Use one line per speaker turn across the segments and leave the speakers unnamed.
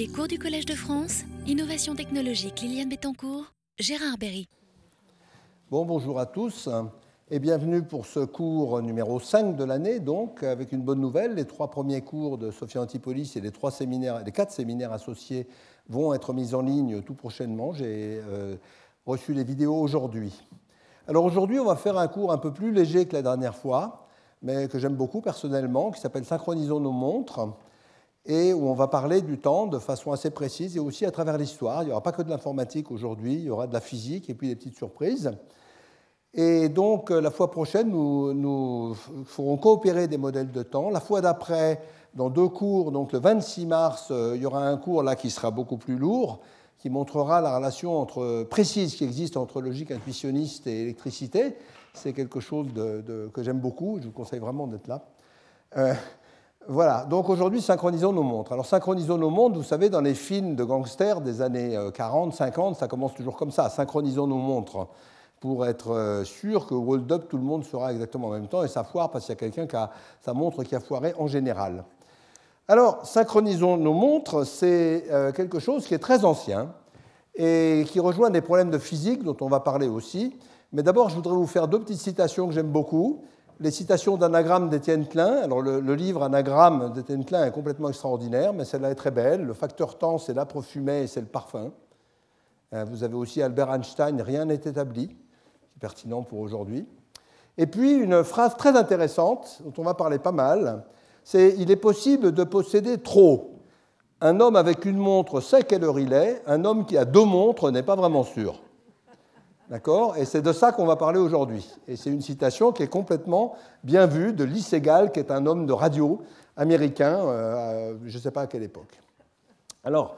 Les cours du Collège de France, Innovation technologique Liliane Bettencourt, Gérard Berry.
Bon, bonjour à tous et bienvenue pour ce cours numéro 5 de l'année, donc, avec une bonne nouvelle. Les trois premiers cours de Sophia Antipolis et les, trois séminaires, les quatre séminaires associés vont être mis en ligne tout prochainement. J'ai euh, reçu les vidéos aujourd'hui. Alors aujourd'hui, on va faire un cours un peu plus léger que la dernière fois, mais que j'aime beaucoup personnellement, qui s'appelle Synchronisons nos montres, et où on va parler du temps de façon assez précise et aussi à travers l'histoire. Il n'y aura pas que de l'informatique aujourd'hui, il y aura de la physique et puis des petites surprises. Et donc, euh, la fois prochaine, nous, ferons coopérer des modèles de temps. La fois d'après, dans deux cours, donc le 26 mars, euh, il y aura un cours là qui sera beaucoup plus lourd, qui montrera la relation entre, précise qui existe entre logique intuitionniste et électricité. C'est quelque chose que j'aime beaucoup, je vous conseille vraiment d'être là. Euh, voilà, donc aujourd'hui, synchronisons nos montres. Alors, synchronisons nos montres, vous savez, dans les films de gangsters des années 40, 50, ça commence toujours comme ça, synchronisons nos montres pour être euh, sûr que hold up, tout le monde sera exactement en même temps et ça foire parce qu'il y a quelqu'un qui a sa montre qui a foiré en général. Alors, synchronisons nos montres, c'est euh, quelque chose qui est très ancien et qui rejoint des problèmes de physique dont on va parler aussi. Mais d'abord, je voudrais vous faire deux petites citations que j'aime beaucoup. Les citations d'anagramme d'Étienne Klein. Alors, le, livre Anagramme d'Étienne Klein est complètement extraordinaire, mais celle-là est très belle. Le facteur temps, c'est la fumée et c'est le parfum. Euh, vous avez aussi Albert Einstein, rien n'est établi pertinent pour aujourd'hui. Et puis une phrase très intéressante, dont on va parler pas mal, c'est Il est possible de posséder trop. Un homme avec une montre sait quelle heure il est, un homme qui a deux montres n'est pas vraiment sûr. D'accord? Et c'est de ça qu'on va parler aujourd'hui. Et c'est une citation qui est complètement bien vue de Lee Segal, qui est un homme de radio américain, euh, je ne sais pas à quelle époque. Alors,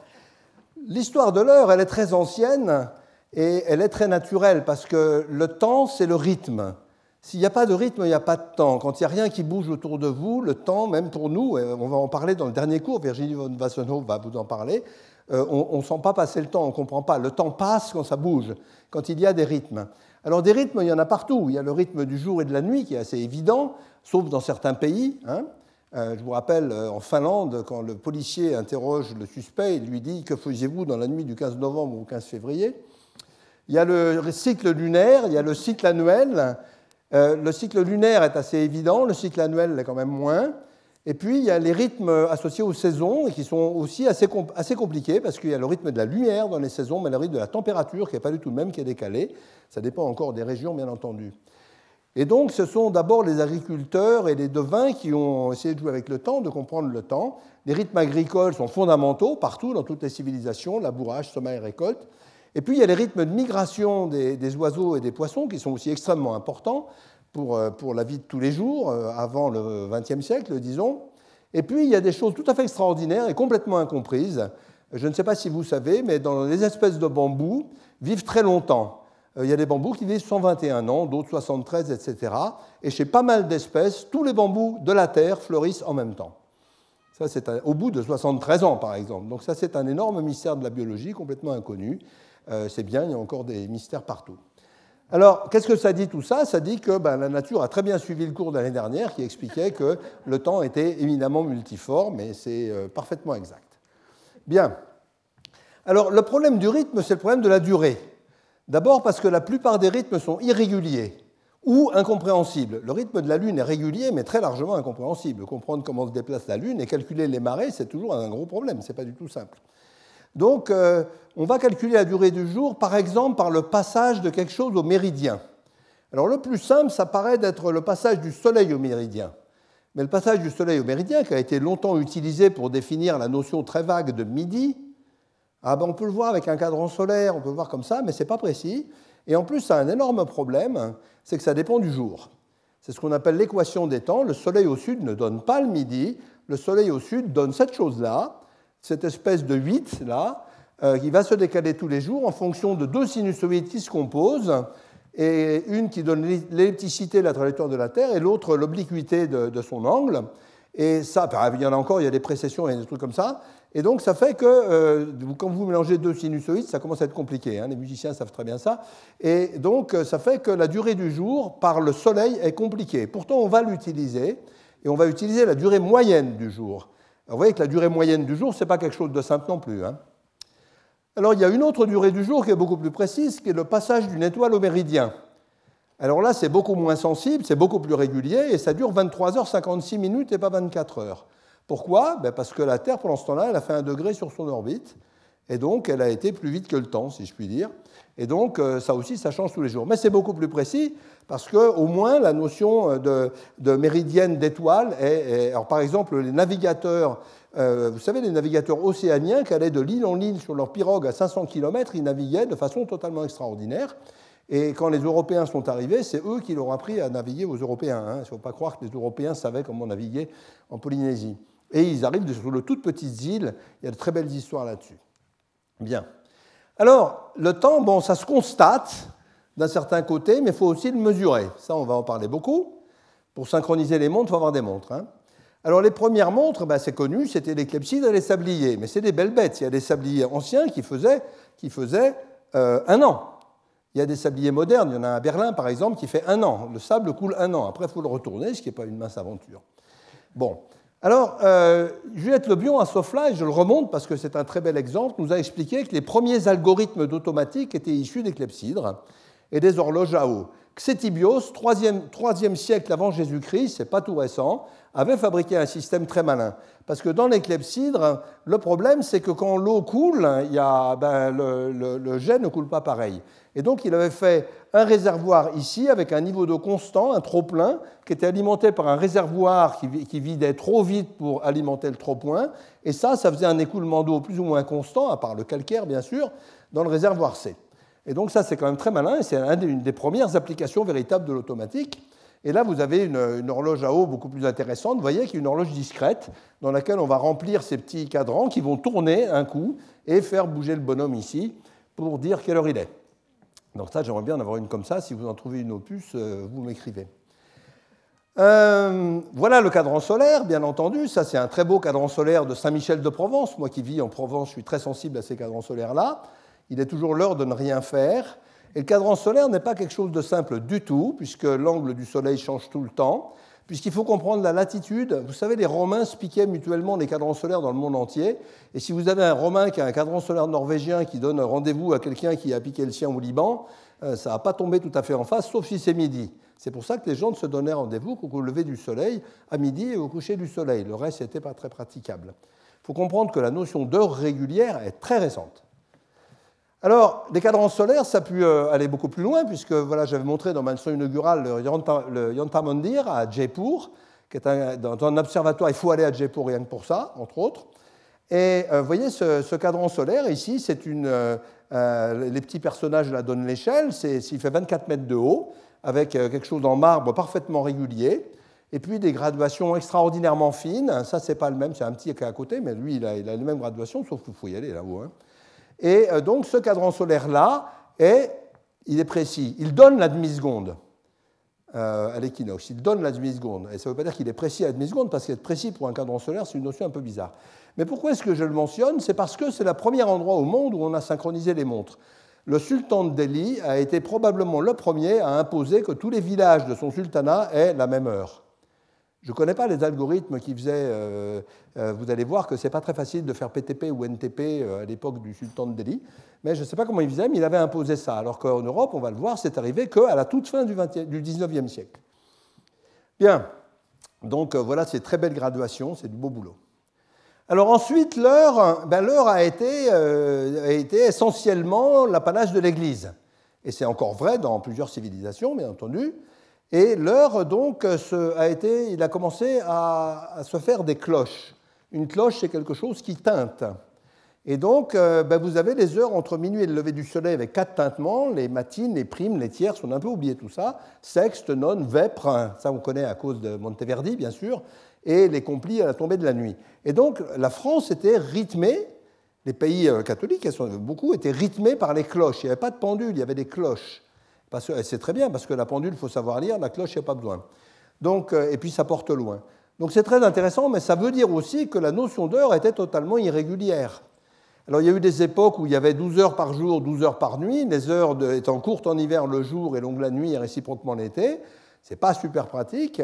l'histoire de l'heure, elle est très ancienne, et elle est très naturelle parce que le temps, c'est le rythme. S'il n'y a pas de rythme, il n'y a pas de temps. Quand il n'y a rien qui bouge autour de vous, le temps, même pour nous, on va en parler dans le dernier cours, Virginie von va vous en parler, euh, on ne sent pas passer le temps, on ne comprend pas. Le temps passe quand ça bouge, quand il y a des rythmes. Alors des rythmes, il y en a partout. Il y a le rythme du jour et de la nuit qui est assez évident, sauf dans certains pays. Hein. Euh, je vous rappelle, euh, en Finlande, quand le policier interroge le suspect, il lui dit Que faisiez-vous dans la nuit du 15 novembre au 15 février? Il y a le cycle lunaire, il y a le cycle annuel. Le cycle lunaire est assez évident, le cycle annuel l'est quand même moins. Et puis, il y a les rythmes associés aux saisons qui sont aussi assez, assez compliqués parce qu'il y a le rythme de la lumière dans les saisons, mais le rythme de la température qui n'est pas du tout le même, qui est décalé. Ça dépend encore des régions, bien entendu. Et donc, ce sont d'abord les agriculteurs et les devins qui ont essayé de jouer avec le temps, de comprendre le temps. Les rythmes agricoles sont fondamentaux partout, dans toutes les civilisations, labourage, sommeil, récolte. Et puis il y a les rythmes de migration des, oiseaux et des poissons qui sont aussi extrêmement importants pour, euh, pour la vie de tous les jours, euh, avant le XXe siècle, disons. Et puis il y a des choses tout à fait extraordinaires et complètement incomprises. Je ne sais pas si vous savez, mais dans les espèces de bambous vivent très longtemps. Euh, il y a des bambous qui vivent 121 ans, d'autres 73, etc. Et chez pas mal d'espèces, tous les bambous de la Terre fleurissent en même temps. Ça, c'est au bout de 73 ans, par exemple. Donc ça, c'est un énorme mystère de la biologie, complètement inconnu. C'est bien, il y a encore des mystères partout. Alors, qu'est-ce que ça dit tout ça? Ça dit que ben, la nature a très bien suivi le cours de l'année dernière qui expliquait que le temps était éminemment multiforme et c'est euh, parfaitement exact. Bien. Alors, le problème du rythme, c'est le problème de la durée. D'abord parce que la plupart des rythmes sont irréguliers ou incompréhensibles. Le rythme de la Lune est régulier, mais très largement incompréhensible. Comprendre comment se déplace la Lune et calculer les marées, c'est toujours un gros problème, ce n'est pas du tout simple. Donc, euh, on va calculer la durée du jour, par exemple, par le passage de quelque chose au méridien. Alors, le plus simple, ça paraît d'être le passage du Soleil au méridien. Mais le passage du Soleil au méridien, qui a été longtemps utilisé pour définir la notion très vague de midi, ah ben on peut le voir avec un cadran solaire, on peut le voir comme ça, mais ce n'est pas précis. Et en plus, ça a un énorme problème, c'est que ça dépend du jour. C'est ce qu'on appelle l'équation des temps. Le Soleil au sud ne donne pas le midi, le Soleil au sud donne cette chose-là, cette espèce de 8 là, euh, qui va se décaler tous les jours en fonction de deux sinusoïdes qui se composent, et une qui donne l'ellipticité de la trajectoire de la Terre et l'autre l'obliquité de, son angle. Et ça, il y en a encore, il y a des précessions et des trucs comme ça. Et donc ça fait que euh, quand vous mélangez deux sinusoïdes, ça commence à être compliqué. Hein. les musiciens savent très bien ça. Et donc ça fait que la durée du jour par le Soleil est compliquée. Pourtant, on va l'utiliser et on va utiliser la durée moyenne du jour. Vous voyez que la durée moyenne du jour, ce n'est pas quelque chose de simple non plus. Hein. Alors il y a une autre durée du jour qui est beaucoup plus précise, qui est le passage d'une étoile au méridien. Alors là, c'est beaucoup moins sensible, c'est beaucoup plus régulier, et ça dure 23h56 minutes et pas 24 heures. Pourquoi? Ben Parce que la Terre, pendant ce temps-là, elle a fait un degré sur son orbite, et donc elle a été plus vite que le temps, si je puis dire. Et donc euh, ça aussi, ça change tous les jours. Mais c'est beaucoup plus précis, parce qu'au moins la notion euh, de, méridienne d'étoile est, Alors par exemple, les navigateurs, euh, vous savez, les navigateurs océaniens qui allaient de l'île en île sur leur pirogue à 500 km, ils naviguaient de façon totalement extraordinaire. Et quand les Européens sont arrivés, c'est eux qui leur appris à naviguer aux Européens. Hein. Il ne faut pas croire que les Européens savaient comment naviguer en Polynésie. Et ils arrivent sur de toutes petites îles. Il y a de très belles histoires là-dessus. Bien. Alors, le temps, bon, ça se constate d'un certain côté, mais il faut aussi le mesurer. Ça, on va en parler beaucoup. Pour synchroniser les montres, il faut avoir des montres. Hein. Alors, les premières montres, ben, c'est connu, c'était les clepsydes et les sabliers. Mais c'est des belles bêtes. Il y a des sabliers anciens qui faisaient, qui faisaient euh, un an. Il y a des sabliers modernes. Il y en a un à Berlin, par exemple, qui fait un an. Le sable coule un an. Après, il faut le retourner, ce qui n'est pas une mince aventure. Bon. Alors, euh, Juliette Lebion, à Sofla, et je le remonte parce que c'est un très bel exemple, nous a expliqué que les premiers algorithmes d'automatique étaient issus des clepsydres et des horloges à eau. Xétibios, 3e, siècle avant Jésus-Christ, c'est pas tout récent, avait fabriqué un système très malin. Parce que dans les clepsydres, le problème, c'est que quand l'eau coule, il y a, ben, le, le, jet ne coule pas pareil. Et donc, il avait fait un réservoir ici avec un niveau d'eau constant, un trop-plein, qui était alimenté par un réservoir qui, vidait trop vite pour alimenter le trop-plein. Et ça, ça faisait un écoulement d'eau plus ou moins constant, à part le calcaire, bien sûr, dans le réservoir C. Et donc, ça, c'est quand même très malin, et c'est une des premières applications véritables de l'automatique. Et là, vous avez une, horloge à eau beaucoup plus intéressante. Vous voyez qu'il y a une horloge discrète dans laquelle on va remplir ces petits cadrans qui vont tourner un coup et faire bouger le bonhomme ici pour dire quelle heure il est. Donc ça, j'aimerais bien en avoir une comme ça. Si vous en trouvez une opus, euh, vous m'écrivez. Euh, voilà le cadran solaire, bien entendu. Ça, c'est un très beau cadran solaire de Saint-Michel de Provence. Moi qui vis en Provence, je suis très sensible à ces cadrans solaires-là. Il est toujours l'heure de ne rien faire. Et le cadran solaire n'est pas quelque chose de simple du tout, puisque l'angle du Soleil change tout le temps puisqu'il faut comprendre la latitude. Vous savez, les Romains se piquaient mutuellement les cadrans solaires dans le monde entier. Et si vous avez un Romain qui a un cadran solaire norvégien qui donne rendez-vous à quelqu'un qui a piqué le sien au Liban, euh, ça ne va pas tomber tout à fait en face, sauf si c'est midi. C'est pour ça que les gens ne se donnaient rendez-vous qu'au lever du soleil, à midi et au coucher du soleil. Le reste n'était pas très praticable. Il faut comprendre que la notion d'heure régulière est très récente. Alors, les cadrans solaires, ça a pu euh, aller beaucoup plus loin, puisque voilà, j'avais montré dans ma leçon inaugurale le Yanta Mandir à Jaipur, qui est un, dans un observatoire. Il faut aller à Jaipur rien que pour ça, entre autres. Et euh, vous voyez, ce, cadran solaire, ici, c'est une. Euh, les petits personnages là donnent l'échelle. Il fait 24 mètres de haut, avec quelque chose en marbre parfaitement régulier. Et puis des graduations extraordinairement fines. Ça, c'est pas le même, c'est un petit qui est à côté, mais lui, il a, les mêmes graduations, sauf qu'il faut y aller là-haut. Hein. Et euh, donc ce cadran solaire-là, il est précis. Il donne la demi-seconde euh, à l'équinoxe. Il donne la demi-seconde. Et ça ne veut pas dire qu'il est précis à la demi-seconde, parce qu'être précis pour un cadran solaire, c'est une notion un peu bizarre. Mais pourquoi est-ce que je le mentionne? C'est parce que c'est le premier endroit au monde où on a synchronisé les montres. Le sultan de Delhi a été probablement le premier à imposer que tous les villages de son sultanat aient la même heure. Je ne connais pas les algorithmes qui faisaient. Euh, euh, vous allez voir que ce n'est pas très facile de faire PTP ou NTP euh, à l'époque du sultan de Delhi. Mais je ne sais pas comment il faisait, mais il avait imposé ça. Alors qu'en Europe, on va le voir, c'est arrivé qu'à la toute fin du, 20 du 19e siècle. Bien. Donc voilà ces très belles graduations, c'est du beau boulot. Alors ensuite, l'heure ben, a, été, a été essentiellement l'apanage de l'Église. Et c'est encore vrai dans plusieurs civilisations, bien entendu. Et l'heure, donc, a été, il a commencé à, se faire des cloches. Une cloche, c'est quelque chose qui teinte. Et donc, euh, ben, vous avez les heures entre minuit et le lever du soleil avec quatre tintements, les matines, les primes, les tierces, on a un peu oublié tout ça, sexte, nonne, vêpres, ça on connaît à cause de Monteverdi, bien sûr, et les complis à la tombée de la nuit. Et donc, la France était rythmée, les pays euh, catholiques, beaucoup, étaient rythmés par les cloches. Il n'y avait pas de pendule, il y avait des cloches c'est très bien, parce que la pendule, il faut savoir lire, la cloche, il n'y a pas besoin. Donc, euh, et puis ça porte loin. Donc c'est très intéressant, mais ça veut dire aussi que la notion d'heure était totalement irrégulière. Alors il y a eu des époques où il y avait 12 heures par jour, 12 heures par nuit, les heures étant courtes en hiver le jour et longues la nuit et réciproquement l'été. Ce n'est pas super pratique.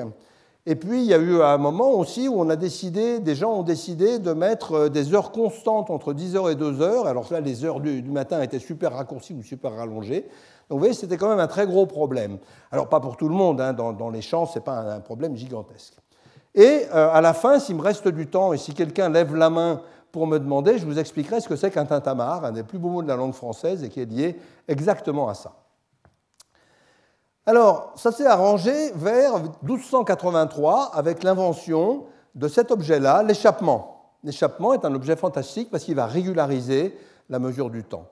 Et puis, il y a eu un moment aussi où on a décidé, des gens ont décidé de mettre euh, des heures constantes entre 10h et 2h. Alors là, les heures du, matin étaient super raccourcies ou super rallongées. Donc vous voyez, c'était quand même un très gros problème. Alors pas pour tout le monde, hein, dans, les champs, ce n'est pas un, problème gigantesque. Et euh, à la fin, s'il me reste du temps et si quelqu'un lève la main pour me demander, je vous expliquerai ce que c'est qu'un tintamarre, un des plus beaux mots de la langue française et qui est lié exactement à ça. Alors, ça s'est arrangé vers 1283 avec l'invention de cet objet-là, l'échappement. L'échappement est un objet fantastique parce qu'il va régulariser la mesure du temps.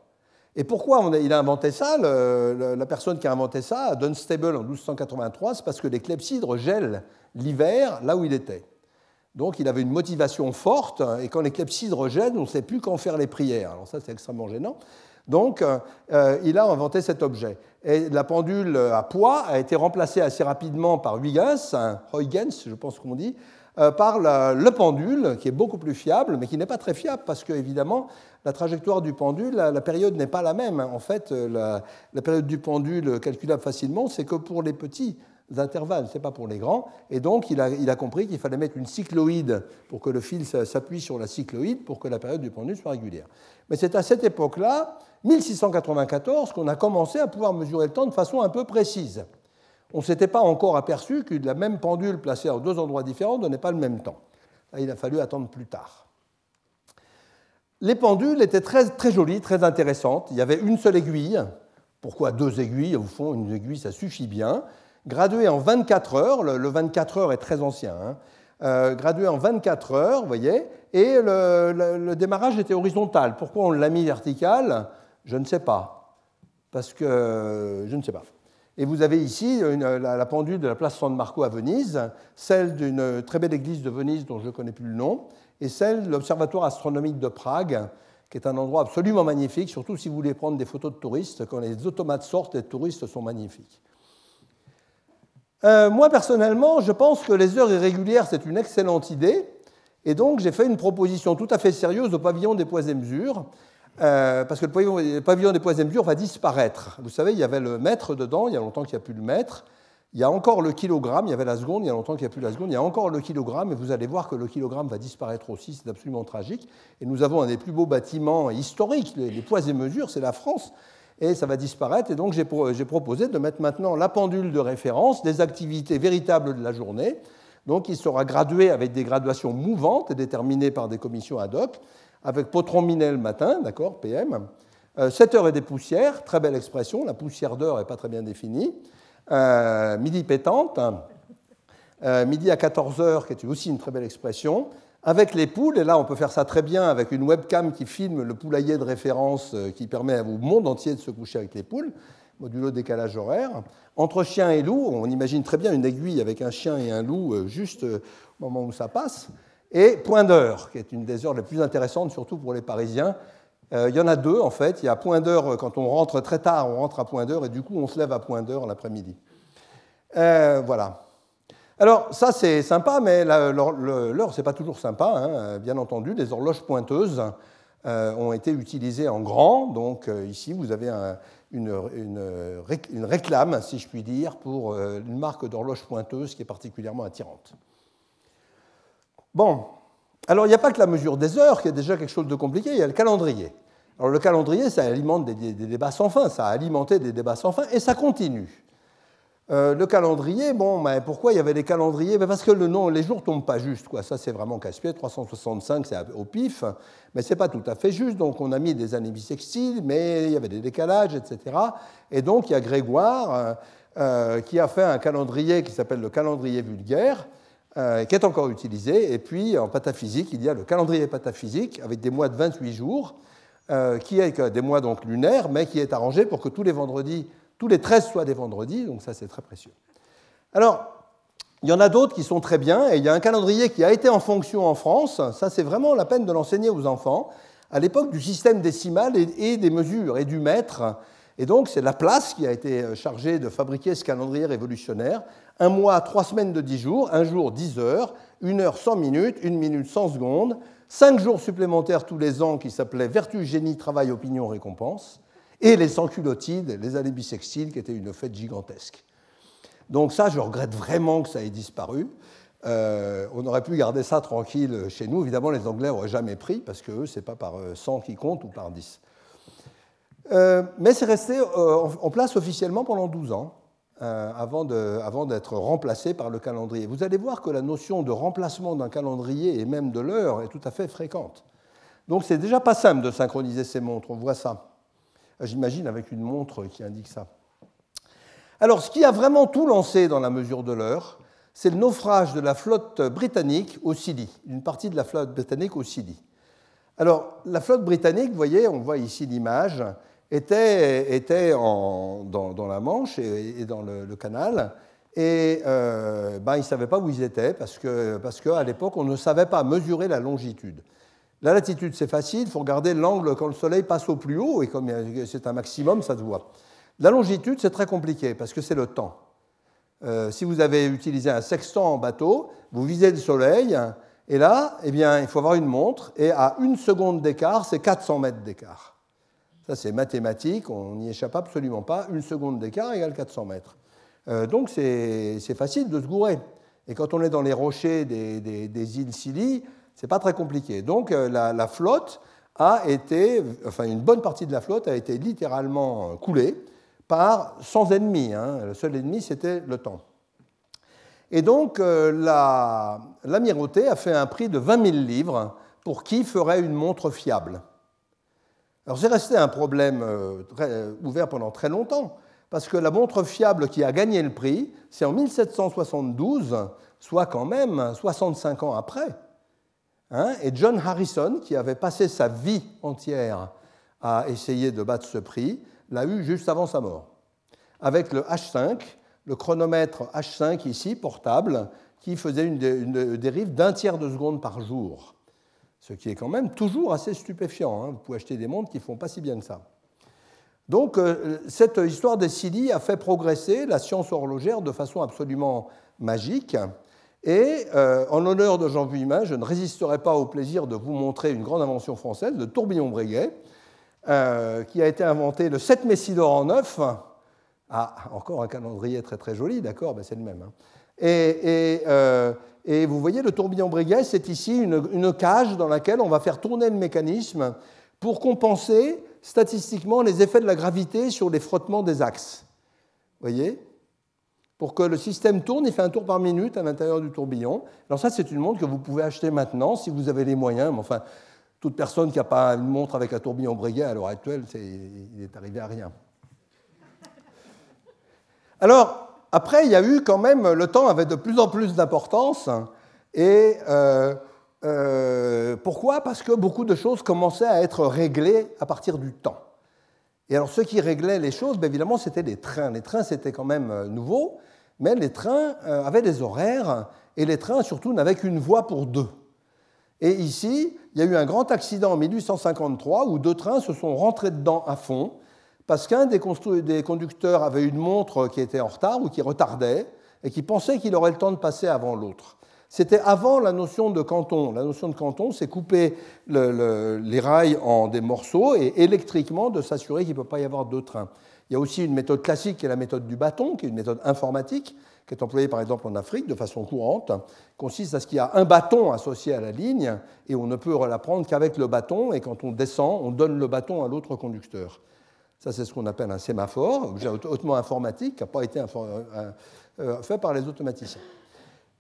Et pourquoi il a inventé ça La personne qui a inventé ça, Dunstable en 1283, c'est parce que les clepsydres gèlent l'hiver là où il était. Donc il avait une motivation forte, et quand les clepsydres gèlent, on ne sait plus quand faire les prières. Alors ça, c'est extrêmement gênant. Donc, euh, il a inventé cet objet. Et la pendule à poids a été remplacée assez rapidement par Huygens, Huygens, je pense qu'on dit, euh, par le pendule, qui est beaucoup plus fiable, mais qui n'est pas très fiable, parce que, évidemment, la trajectoire du pendule, la, période n'est pas la même. En fait, la, la période du pendule calculable facilement, c'est que pour les petits intervalles, ce n'est pas pour les grands. Et donc, il a, il a compris qu'il fallait mettre une cycloïde pour que le fil s'appuie sur la cycloïde pour que la période du pendule soit régulière. Mais c'est à cette époque-là 1694 qu'on a commencé à pouvoir mesurer le temps de façon un peu précise. On ne s'était pas encore aperçu que la même pendule placée à deux endroits différents ne donnait pas le même temps. il a fallu attendre plus tard. Les pendules étaient très, très jolies, très intéressantes. Il y avait une seule aiguille. Pourquoi deux aiguilles? Au fond, une aiguille, ça suffit bien. Graduée en 24 heures, le, 24 heures est très ancien, hein. euh, graduée en 24 heures, vous voyez, et le, le démarrage était horizontal. Pourquoi on l'a mis vertical? Je ne sais pas, parce que je ne sais pas. Et vous avez ici la, pendule de la place San Marco à Venise, celle d'une très belle église de Venise dont je ne connais plus le nom, et celle de l'Observatoire astronomique de Prague, qui est un endroit absolument magnifique, surtout si vous voulez prendre des photos de touristes. Quand les automates sortent, les touristes sont magnifiques. Euh, moi, personnellement, je pense que les heures irrégulières, c'est une excellente idée. Et donc, j'ai fait une proposition tout à fait sérieuse au pavillon des poids et mesures. Euh, parce que le pavillon, des poids et mesures va disparaître. Vous savez, il y avait le mètre dedans, il y a longtemps qu'il n'y a plus le mètre. Il y a encore le kilogramme, il y avait la seconde, il y a longtemps qu'il n'y a plus la seconde, il y a encore le kilogramme, et vous allez voir que le kilogramme va disparaître aussi, c'est absolument tragique. Et nous avons un des plus beaux bâtiments historiques, les, poids et mesures, c'est la France, et ça va disparaître. Et donc j'ai proposé de mettre maintenant la pendule de référence des activités véritables de la journée. Donc il sera gradué avec des graduations mouvantes et déterminées par des commissions ad hoc avec Potron Minet le matin, d'accord, PM. 7 euh, heures et des poussières, très belle expression, la poussière d'heure n'est pas très bien définie. Euh, midi pétante, euh, midi à 14 heures, qui est aussi une très belle expression. Avec les poules, et là on peut faire ça très bien avec une webcam qui filme le poulailler de référence qui permet au monde entier de se coucher avec les poules, modulo décalage horaire. Entre chien et loup, on imagine très bien une aiguille avec un chien et un loup juste au moment où ça passe et point d'heure, qui est une des heures les plus intéressantes, surtout pour les Parisiens. Euh, il y en a deux, en fait. Il y a point d'heure, euh, quand on rentre très tard, on rentre à point d'heure, et du coup, on se lève à point d'heure l'après-midi. Euh, voilà. Alors, ça, c'est sympa, mais l'heure, c'est pas toujours sympa, hein, bien entendu. Les horloges pointeuses ont été utilisées en grand. Donc, ici, vous avez une, une, réclame, si je puis dire, pour une marque d'horloge pointeuse qui est particulièrement attirante. Bon, alors il n'y a pas que la mesure des heures qui est déjà quelque chose de compliqué, il y a le calendrier. Alors le calendrier, ça alimente des, débats sans fin, ça a alimenté des débats sans fin, et ça continue. Euh, le calendrier, bon, mais pourquoi il y avait des calendriers? Parce que le nom, les jours ne tombent pas juste, quoi. ça c'est vraiment casse-pied, 365 c'est au pif, mais ce n'est pas tout à fait juste, donc on a mis des années bissextiles, mais il y avait des décalages, etc. Et donc il y a Grégoire euh, euh, qui a fait un calendrier qui s'appelle le calendrier vulgaire, qui est encore utilisé. Et puis, en pataphysique, il y a le calendrier pataphysique avec des mois de 28 jours, euh, qui est des mois donc lunaires, mais qui est arrangé pour que tous les vendredis, tous les 13 soient des vendredis. Donc ça, c'est très précieux. Alors, il y en a d'autres qui sont très bien, et il y a un calendrier qui a été en fonction en France. Ça, c'est vraiment la peine de l'enseigner aux enfants. À l'époque du système décimal et des mesures et du mètre, et donc, c'est la place qui a été euh, chargée de fabriquer ce calendrier révolutionnaire. Un mois, trois semaines de dix jours, un jour, dix heures, une heure, cent minutes, une minute, cent secondes, cinq jours supplémentaires tous les ans qui s'appelaient Vertu, Génie, Travail, Opinion, Récompense, et les sans-culottides, les années bissextiles, qui étaient une fête gigantesque. Donc ça, je regrette vraiment que ça ait disparu. Euh, on aurait pu garder ça tranquille chez nous. Évidemment, les Anglais n'auraient jamais pris, parce que eux, ce n'est pas par 100 qui compte ou par 10. mais c'est resté en place officiellement pendant 12 ans. Avant d'être remplacé par le calendrier. Vous allez voir que la notion de remplacement d'un calendrier et même de l'heure est tout à fait fréquente. Donc c'est déjà pas simple de synchroniser ces montres, on voit ça. J'imagine avec une montre qui indique ça. Alors ce qui a vraiment tout lancé dans la mesure de l'heure, c'est le naufrage de la flotte britannique au Scilly, une partie de la flotte britannique au Scilly. Alors la flotte britannique, vous voyez, on voit ici l'image, était, était dans, la Manche et, dans le, canal, et euh, ben, ils ne savaient pas où ils étaient parce qu'à parce que, l'époque, on ne savait pas mesurer la longitude. La latitude, c'est facile, il faut regarder l'angle quand le soleil passe au plus haut, et comme c'est un maximum, ça se voit. La longitude, c'est très compliqué, parce que c'est le temps. Euh, si vous avez utilisé un sextant en bateau, vous visez le soleil, et là, eh bien, il faut avoir une montre, et à une seconde d'écart, c'est 400 mètres d'écart. Ça, c'est mathématique, on n'y échappe absolument pas. Une seconde d'écart égale 400 mètres. Euh, donc, c'est facile de se gourer. Et quand on est dans les rochers des, îles Scilly, n'est pas très compliqué. Donc euh, la, flotte a été, enfin une bonne partie de la flotte a été littéralement coulée par sans ennemis. Hein. Le seul ennemi, c'était le temps. Et donc euh, l'amirauté a fait un prix de 20 000 livres pour qui ferait une montre fiable. Alors c'est resté un problème euh, ouvert pendant très longtemps, parce que la montre fiable qui a gagné le prix, c'est en 1772, soit quand même 65 ans après, Hein, et John Harrison, qui avait passé sa vie entière à essayer de battre ce prix, l'a eu juste avant sa mort. Avec le H5, le chronomètre H5 ici, portable, qui faisait une, dérive d'un tiers de seconde par jour. Ce qui est quand même toujours assez stupéfiant. Hein. Vous pouvez acheter des montres qui ne font pas si bien que ça. Donc, euh, cette histoire des CILI a fait progresser la science horlogère de façon absolument magique. Et euh, en l'honneur de Jean Vuillemin, je ne résisterai pas au plaisir de vous montrer une grande invention française, le tourbillon Breguet, euh, qui a été inventé le 7 Messidor en 9. Ah, encore un calendrier très très joli, d'accord, ben c'est le même. Hein. Et, vous voyez, le tourbillon Breguet, c'est ici une, cage dans laquelle on va faire tourner le mécanisme pour compenser statistiquement les effets de la gravité sur les frottements des axes. Vous voyez? Pour que le système tourne, il fait un tour par minute à l'intérieur du tourbillon. Alors ça, c'est une montre que vous pouvez acheter maintenant si vous avez les moyens. Mais enfin, toute personne qui n'a pas une montre avec un tourbillon Breguet à l'heure actuelle, il est arrivé à rien. Alors, après, il y a eu quand même, le temps avait de plus en plus d'importance. Et euh, euh, pourquoi? Parce que beaucoup de choses commençaient à être réglées à partir du temps. Et alors, ce qui réglait les choses, bien évidemment, c'était les trains. Les trains, c'était quand même euh, nouveau mais les trains avaient des horaires et les trains surtout n'avaient qu'une voie pour deux. Et ici, il y a eu un grand accident en 1853 où deux trains se sont rentrés dedans à fond parce qu'un des, conducteurs avait une montre qui était en retard ou qui retardait et qui pensait qu'il aurait le temps de passer avant l'autre. C'était avant la notion de canton. La notion de canton, c'est couper les rails en des morceaux et électriquement de s'assurer qu'il ne peut pas y avoir deux trains. Il y a aussi une méthode classique qui est la méthode du bâton, qui est une méthode informatique, qui est employée par exemple en Afrique de façon courante, consiste à ce qu'il y a un bâton associé à la ligne et on ne peut la prendre qu'avec le bâton et quand on descend, on donne le bâton à l'autre conducteur. Ça, c'est ce qu'on appelle un sémaphore, objet hautement informatique qui n'a pas été euh, euh, fait par les automaticiens.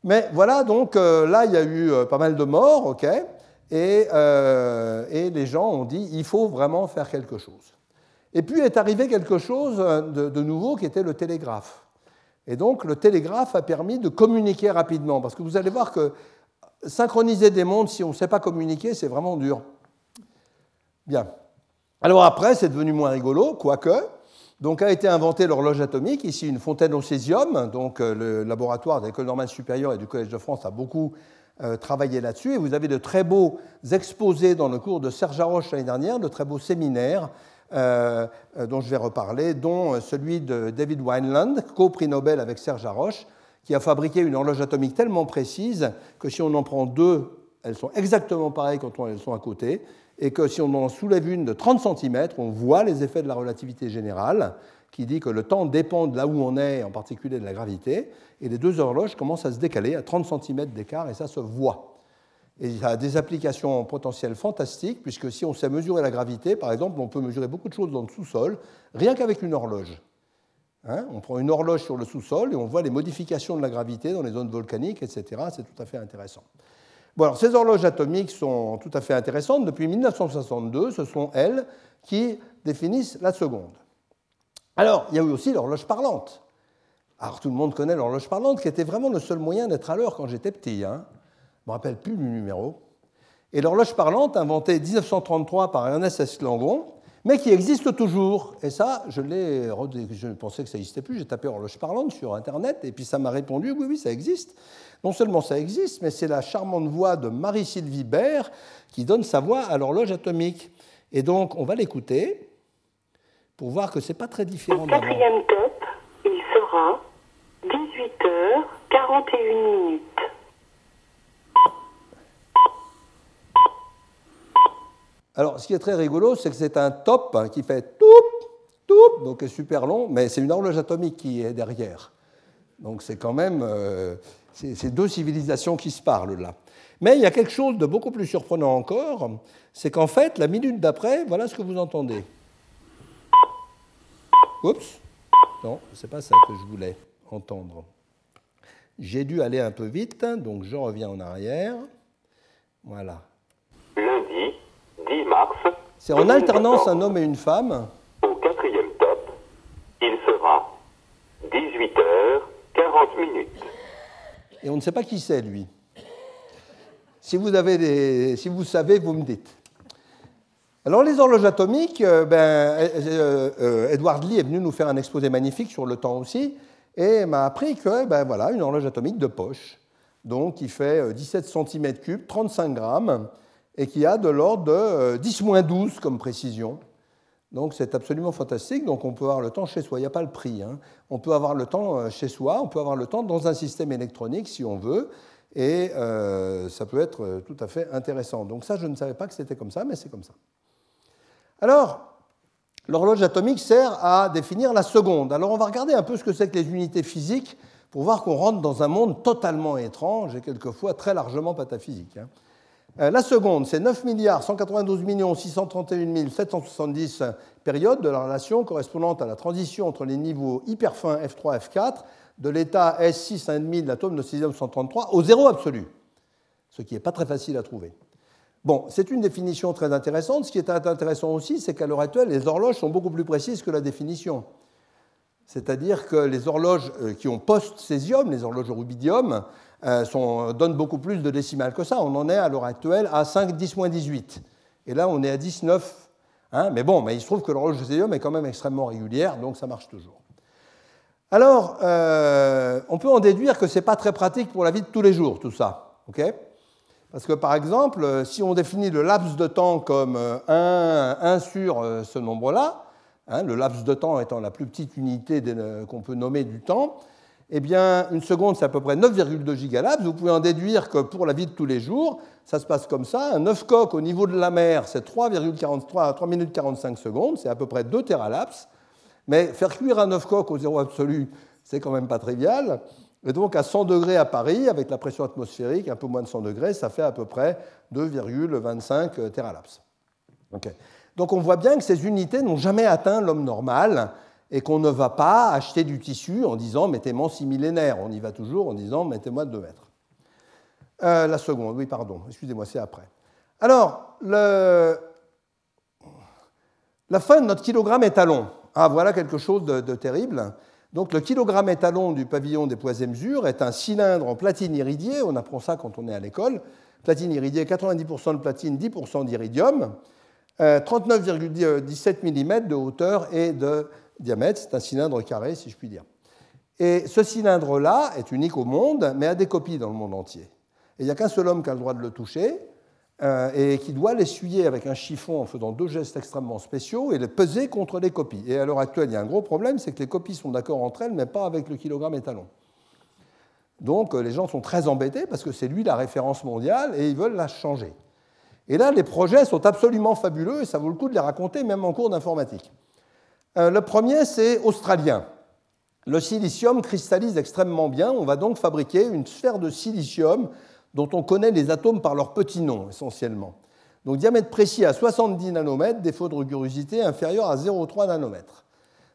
Mais voilà, donc euh, là, il y a eu pas mal de morts, ok, et, et les gens ont dit il faut vraiment faire quelque chose. Et puis est arrivé quelque chose de, nouveau qui était le télégraphe. Et donc le télégraphe a permis de communiquer rapidement, parce que vous allez voir que synchroniser des mondes si on ne sait pas communiquer, c'est vraiment dur. Bien. Alors après, c'est devenu moins rigolo, quoique. Donc a été inventée l'horloge atomique, ici une fontaine au césium, donc euh, le laboratoire de l'École normale supérieure et du Collège de France a beaucoup euh, travaillé là-dessus, et vous avez de très beaux exposés dans le cours de Serge Haroche l'année dernière, de très beaux séminaires euh, dont je vais reparler, dont celui de David Wineland, co-prix Nobel avec Serge Haroche, qui a fabriqué une horloge atomique tellement précise que si on en prend deux, elles sont exactement pareilles quand elles sont à côté, et que si on en soulève une de 30 cm, on voit les effets de la relativité générale, qui dit que le temps dépend de là où on est, en particulier de la gravité, et les deux horloges commencent à se décaler à 30 cm d'écart, et ça se voit. Et y a des applications potentielles fantastiques, puisque si on sait mesurer la gravité, par exemple, on peut mesurer beaucoup de choses dans le sous-sol, rien qu'avec une horloge. Hein, on prend une horloge sur le sous-sol et on voit les modifications de la gravité dans les zones volcaniques, etc. C'est tout à fait intéressant. Bon, alors, ces horloges atomiques sont tout à fait intéressantes. Depuis 1962, ce sont elles qui définissent la seconde. Alors, il y a eu aussi l'horloge parlante. Alors, tout le monde connaît l'horloge parlante, qui était vraiment le seul moyen d'être à l'heure quand j'étais petit. Hein. Je ne me rappelle plus du numéro. Et l'horloge parlante, inventée en 1933 par Ernest S. Langon, mais qui existe toujours. Et ça, je je pensais que ça n'existait plus, j'ai tapé horloge parlante sur Internet, et puis ça m'a répondu, oui, oui, ça existe. Non seulement ça existe, mais c'est la charmante voix de Marie-Sylvie Baird qui donne sa voix à l'horloge atomique. Et donc, on va l'écouter pour voir que ce n'est pas très différent.
Au quatrième top, il sera 18h41 minutes.
Alors, ce qui est très rigolo, c'est que c'est un top hein, qui fait tout, tout, donc est super long, mais c'est une horloge atomique qui est derrière. Donc c'est quand même euh, ces deux civilisations qui se parlent là. Mais il y a quelque chose de beaucoup plus surprenant encore, c'est qu'en fait, la minute d'après, voilà ce que vous entendez. Oups, non, c'est pas ça que je voulais entendre. J'ai dû aller un peu vite, donc je reviens en arrière. Voilà. C'est en alternance un homme et une femme.
Au quatrième top, il sera 18h40 minutes.
Et on ne sait pas qui c'est, lui. Si vous, avez des, si vous savez, vous me dites. Alors les horloges atomiques, euh, ben, euh, euh, Edward Lee est venu nous faire un exposé magnifique sur le temps aussi, et m'a appris que ben, voilà, une horloge atomique de poche, donc qui fait 17 cm3, 35 grammes, et qui a de l'ordre de 10-12 euh, comme précision. Donc c'est absolument fantastique. Donc on peut avoir le temps chez soi. Il n'y a pas le prix. Hein. On peut avoir le temps euh, chez soi, on peut avoir le temps dans un système électronique si on veut. Et euh, ça peut être tout à fait intéressant. Donc ça, je ne savais pas que c'était comme ça, mais c'est comme ça. Alors, l'horloge atomique sert à définir la seconde. Alors on va regarder un peu ce que c'est que les unités physiques pour voir qu'on rentre dans un monde totalement étrange et quelquefois très largement pataphysique. Hein. Euh, la seconde, c'est 9 milliards 192 631 770 périodes de la relation correspondante à la transition entre les niveaux hyper fins F3 F4 de l'état S6 1,5 de l'atome de césium 133 au zéro absolu, ce qui n'est pas très facile à trouver. Bon, c'est une définition très intéressante. Ce qui est intéressant aussi, c'est qu'à l'heure actuelle, les horloges sont beaucoup plus précises que la définition. C'est-à-dire que les horloges euh, qui ont post-césium, les horloges rubidium, euh, donnent beaucoup plus de décimales que ça. On en est à l'heure actuelle à 5, 10 18. Et là, on est à 19. Hein. mais bon, mais il se trouve que l'horloge césium est quand même extrêmement régulière, donc ça marche toujours. Alors, euh, on peut en déduire que ce n'est pas très pratique pour la vie de tous les jours, tout ça. Parce que, par exemple, si on définit le laps de temps comme 1, 1 sur ce nombre-là, Hein, le laps de temps étant la plus petite unité qu'on peut nommer du temps, eh bien, une seconde, c'est à peu près 9,2 gigalaps. Vous pouvez en déduire que pour la vie de tous les jours, ça se passe comme ça. Un œuf coq au niveau de la mer, c'est 3,43 3 minutes 45 secondes, c'est à peu près 2 teralaps. Mais faire cuire un œuf coq au zéro absolu, c'est quand même pas trivial. Et donc, à 100 degrés à Paris, avec la pression atmosphérique, un peu moins de 100 degrés, ça fait à peu près 2,25 teralaps. Okay. Donc on voit bien que ces unités n'ont jamais atteint l'homme normal et qu'on ne va pas acheter du tissu en disant mettez-moi 6 millénaires. On y va toujours en disant mettez-moi 2 mètres. Euh, la seconde, oui, pardon, excusez-moi, c'est après. Alors, la fin de notre kilogramme étalon. Ah, voilà quelque chose de, terrible. Donc, le kilogramme étalon du pavillon des poids et mesures est un cylindre en platine iridiée. On apprend ça quand on est à l'école. Platine iridiée, 90% de platine, 10% d'iridium. 39,17 euh, mm de hauteur et de diamètre. C'est un cylindre carré, si je puis dire. Et ce cylindre-là est unique au monde, mais a des copies dans le monde entier. Et il n'y a qu'un seul homme qui a le droit de le toucher, euh, et qui doit l'essuyer avec un chiffon en faisant deux gestes extrêmement spéciaux et le peser contre les copies. Et à l'heure actuelle, il y a un gros problème, c'est que les copies sont d'accord entre elles, mais pas avec le kilogramme étalon. Donc euh, les gens sont très embêtés parce que c'est lui la référence mondiale et ils veulent la changer. Et là, les projets sont absolument fabuleux et ça vaut le coup de les raconter même en cours d'informatique. Euh, le premier, c'est australien. Le silicium cristallise extrêmement bien. On va donc fabriquer une sphère de silicium dont on connaît les atomes par leur petit nom, essentiellement. Donc diamètre précis à 70 nanomètres, défaut de rigorosité inférieur à 0,3 nanomètres.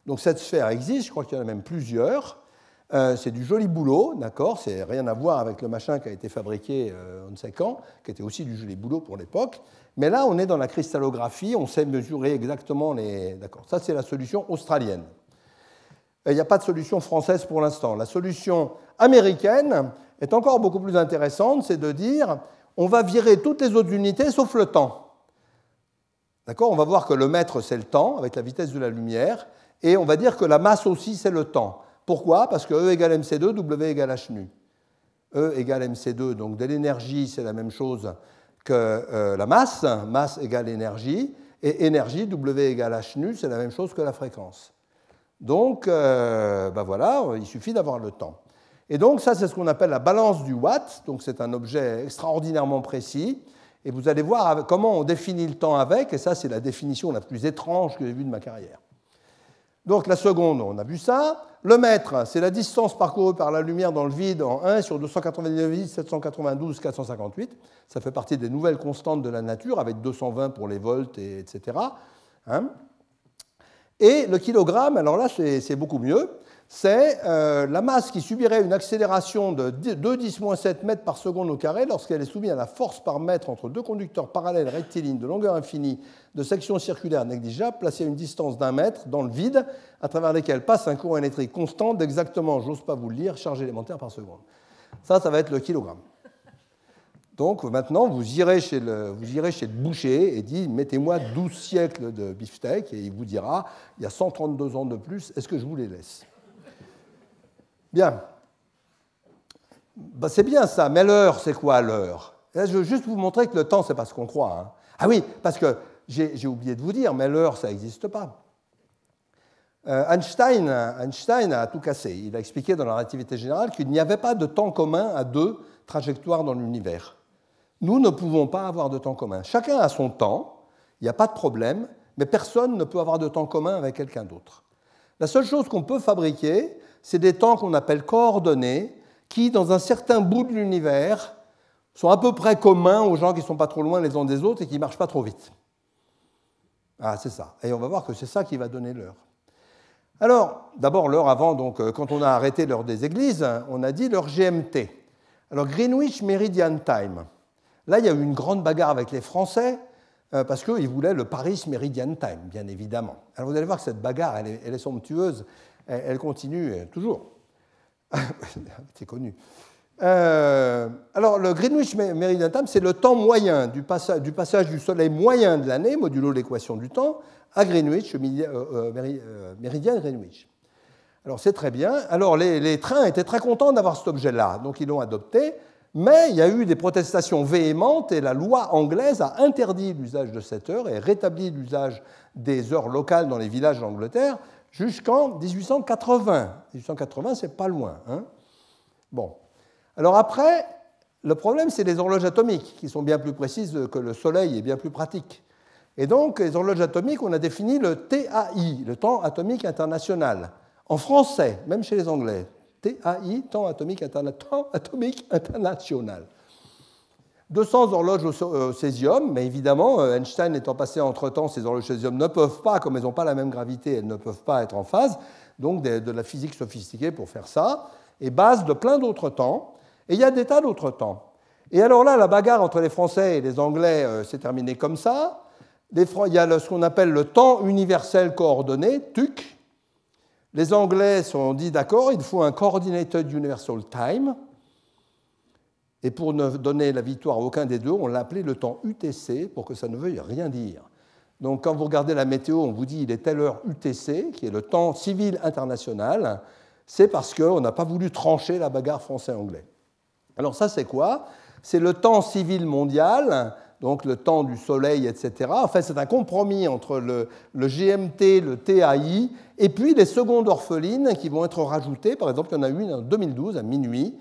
Donc cette sphère existe, je crois qu'il y en a même plusieurs. Euh, c'est du joli boulot, d'accord C'est rien à voir avec le machin qui a été fabriqué euh, on ne sait quand, qui était aussi du joli boulot pour l'époque. Mais là, on est dans la cristallographie, on sait mesurer exactement les. D'accord. Ça, c'est la solution australienne. Il n'y a pas de solution française pour l'instant. La solution américaine est encore beaucoup plus intéressante, c'est de dire on va virer toutes les autres unités sauf le temps. D'accord On va voir que le mètre, c'est le temps, avec la vitesse de la lumière, et on va dire que la masse aussi, c'est le temps. Pourquoi? Parce que E égale mc2, W égale h nu. E égale mc2, donc de l'énergie, c'est la même chose que euh, la masse, masse égale énergie, et énergie, W égale h nu, c'est la même chose que la fréquence. Donc, ben voilà, il suffit d'avoir le temps. Et donc, ça, c'est ce qu'on appelle la balance du watt. Donc, c'est un objet extraordinairement précis. Et vous allez voir comment on définit le temps avec, et ça, c'est la définition la plus étrange que j'ai vue de ma carrière. Donc la seconde, on a vu ça. Le mètre, c'est la distance parcourue par la lumière dans le vide en 1 sur 299 792 458. Ça fait partie des nouvelles constantes de la nature, avec 220 pour les volts, et etc. Hein. et le kilogramme, alors là, c'est beaucoup mieux c'est euh, la masse qui subirait une accélération de 2 10-7 mètres par seconde au carré lorsqu'elle est soumise à la force par mètre entre deux conducteurs parallèles rectilignes de longueur infinie de section circulaire négligeable placés à une distance d'un mètre dans le vide à travers lesquels passe un courant électrique constant d'exactement, j'ose pas vous le lire, charge élémentaire par seconde. Ça, ça va être le kilogramme. Donc maintenant, vous irez chez le, vous irez chez le boucher et dites mettez-moi 12 siècles de beefsteak et il vous dira il y a 132 ans de plus, est-ce que je vous les laisse? Bien. Bah, c'est bien ça, mais l'heure, c'est quoi l'heure? Je veux juste vous montrer que le temps, c'est pas ce qu'on croit. Hein. Ah oui, parce que j'ai oublié de vous dire, mais l'heure, ça n'existe pas. Euh, Einstein, Einstein a tout cassé. Il a expliqué dans la relativité générale qu'il n'y avait pas de temps commun à deux trajectoires dans l'univers. Nous ne pouvons pas avoir de temps commun. Chacun a son temps, il n'y a pas de problème, mais personne ne peut avoir de temps commun avec quelqu'un d'autre. La seule chose qu'on peut fabriquer, c'est des temps qu'on appelle coordonnés, qui, dans un certain bout de l'univers, sont à peu près communs aux gens qui ne sont pas trop loin les uns des autres et qui ne marchent pas trop vite. Ah, c'est ça. Et on va voir que c'est ça qui va donner l'heure. Alors, d'abord, l'heure avant, donc, euh, quand on a arrêté l'heure des églises, on a dit l'heure GMT. Alors, Greenwich Meridian Time. Là, il y a eu une grande bagarre avec les Français euh, parce qu'ils voulaient le Paris Meridian Time, bien évidemment. Alors, vous allez voir que cette bagarre, elle est, elle est somptueuse elle continue toujours. C'est connu. Euh, alors, le Greenwich Meridian Time, c'est le temps moyen du, passage du Soleil moyen de l'année, modulo l'équation du temps, à Greenwich, euh, euh, méridien Greenwich. Alors, c'est très bien. Alors, les, les, trains étaient très contents d'avoir cet objet-là, donc ils l'ont adopté, mais il y a eu des protestations véhémentes et la loi anglaise a interdit l'usage de cette heure et rétabli l'usage des heures locales dans les villages d'Angleterre jusqu'en 1880. 1880, c'est pas loin. Hein bon. Alors après, le problème, c'est les horloges atomiques, qui sont bien plus précises que le Soleil et bien plus pratiques. Et donc, les horloges atomiques, on a défini le TAI, le temps atomique international, en français, même chez les Anglais. TAI, temps atomique, temps atomique international. 200 horloges au césium, mais évidemment, euh, Einstein étant passé entre-temps, ces horloges au césium ne peuvent pas, comme elles n'ont pas la même gravité, elles ne peuvent pas être en phase, donc de, la physique sophistiquée pour faire ça, et base de plein d'autres temps, et il y a des tas d'autres temps. Et alors là, la bagarre entre les Français et les Anglais euh, s'est terminée comme ça. il y a ce qu'on appelle le temps universel coordonné, TUC. Les Anglais sont dit d'accord, il faut un Coordinated Universal Time, et pour ne donner la victoire à aucun des deux, on l'a appelé le temps UTC pour que ça ne veuille rien dire. Donc quand vous regardez la météo, on vous dit il est telle heure UTC, qui est le temps civil international, c'est parce qu'on n'a pas voulu trancher la bagarre français-anglais. Alors ça c'est quoi? C'est le temps civil mondial, donc le temps du soleil, etc. En fait c'est un compromis entre le, le, GMT, le TAI, et puis les secondes orphelines qui vont être rajoutées. Par exemple, il y en a une en 2012 à minuit,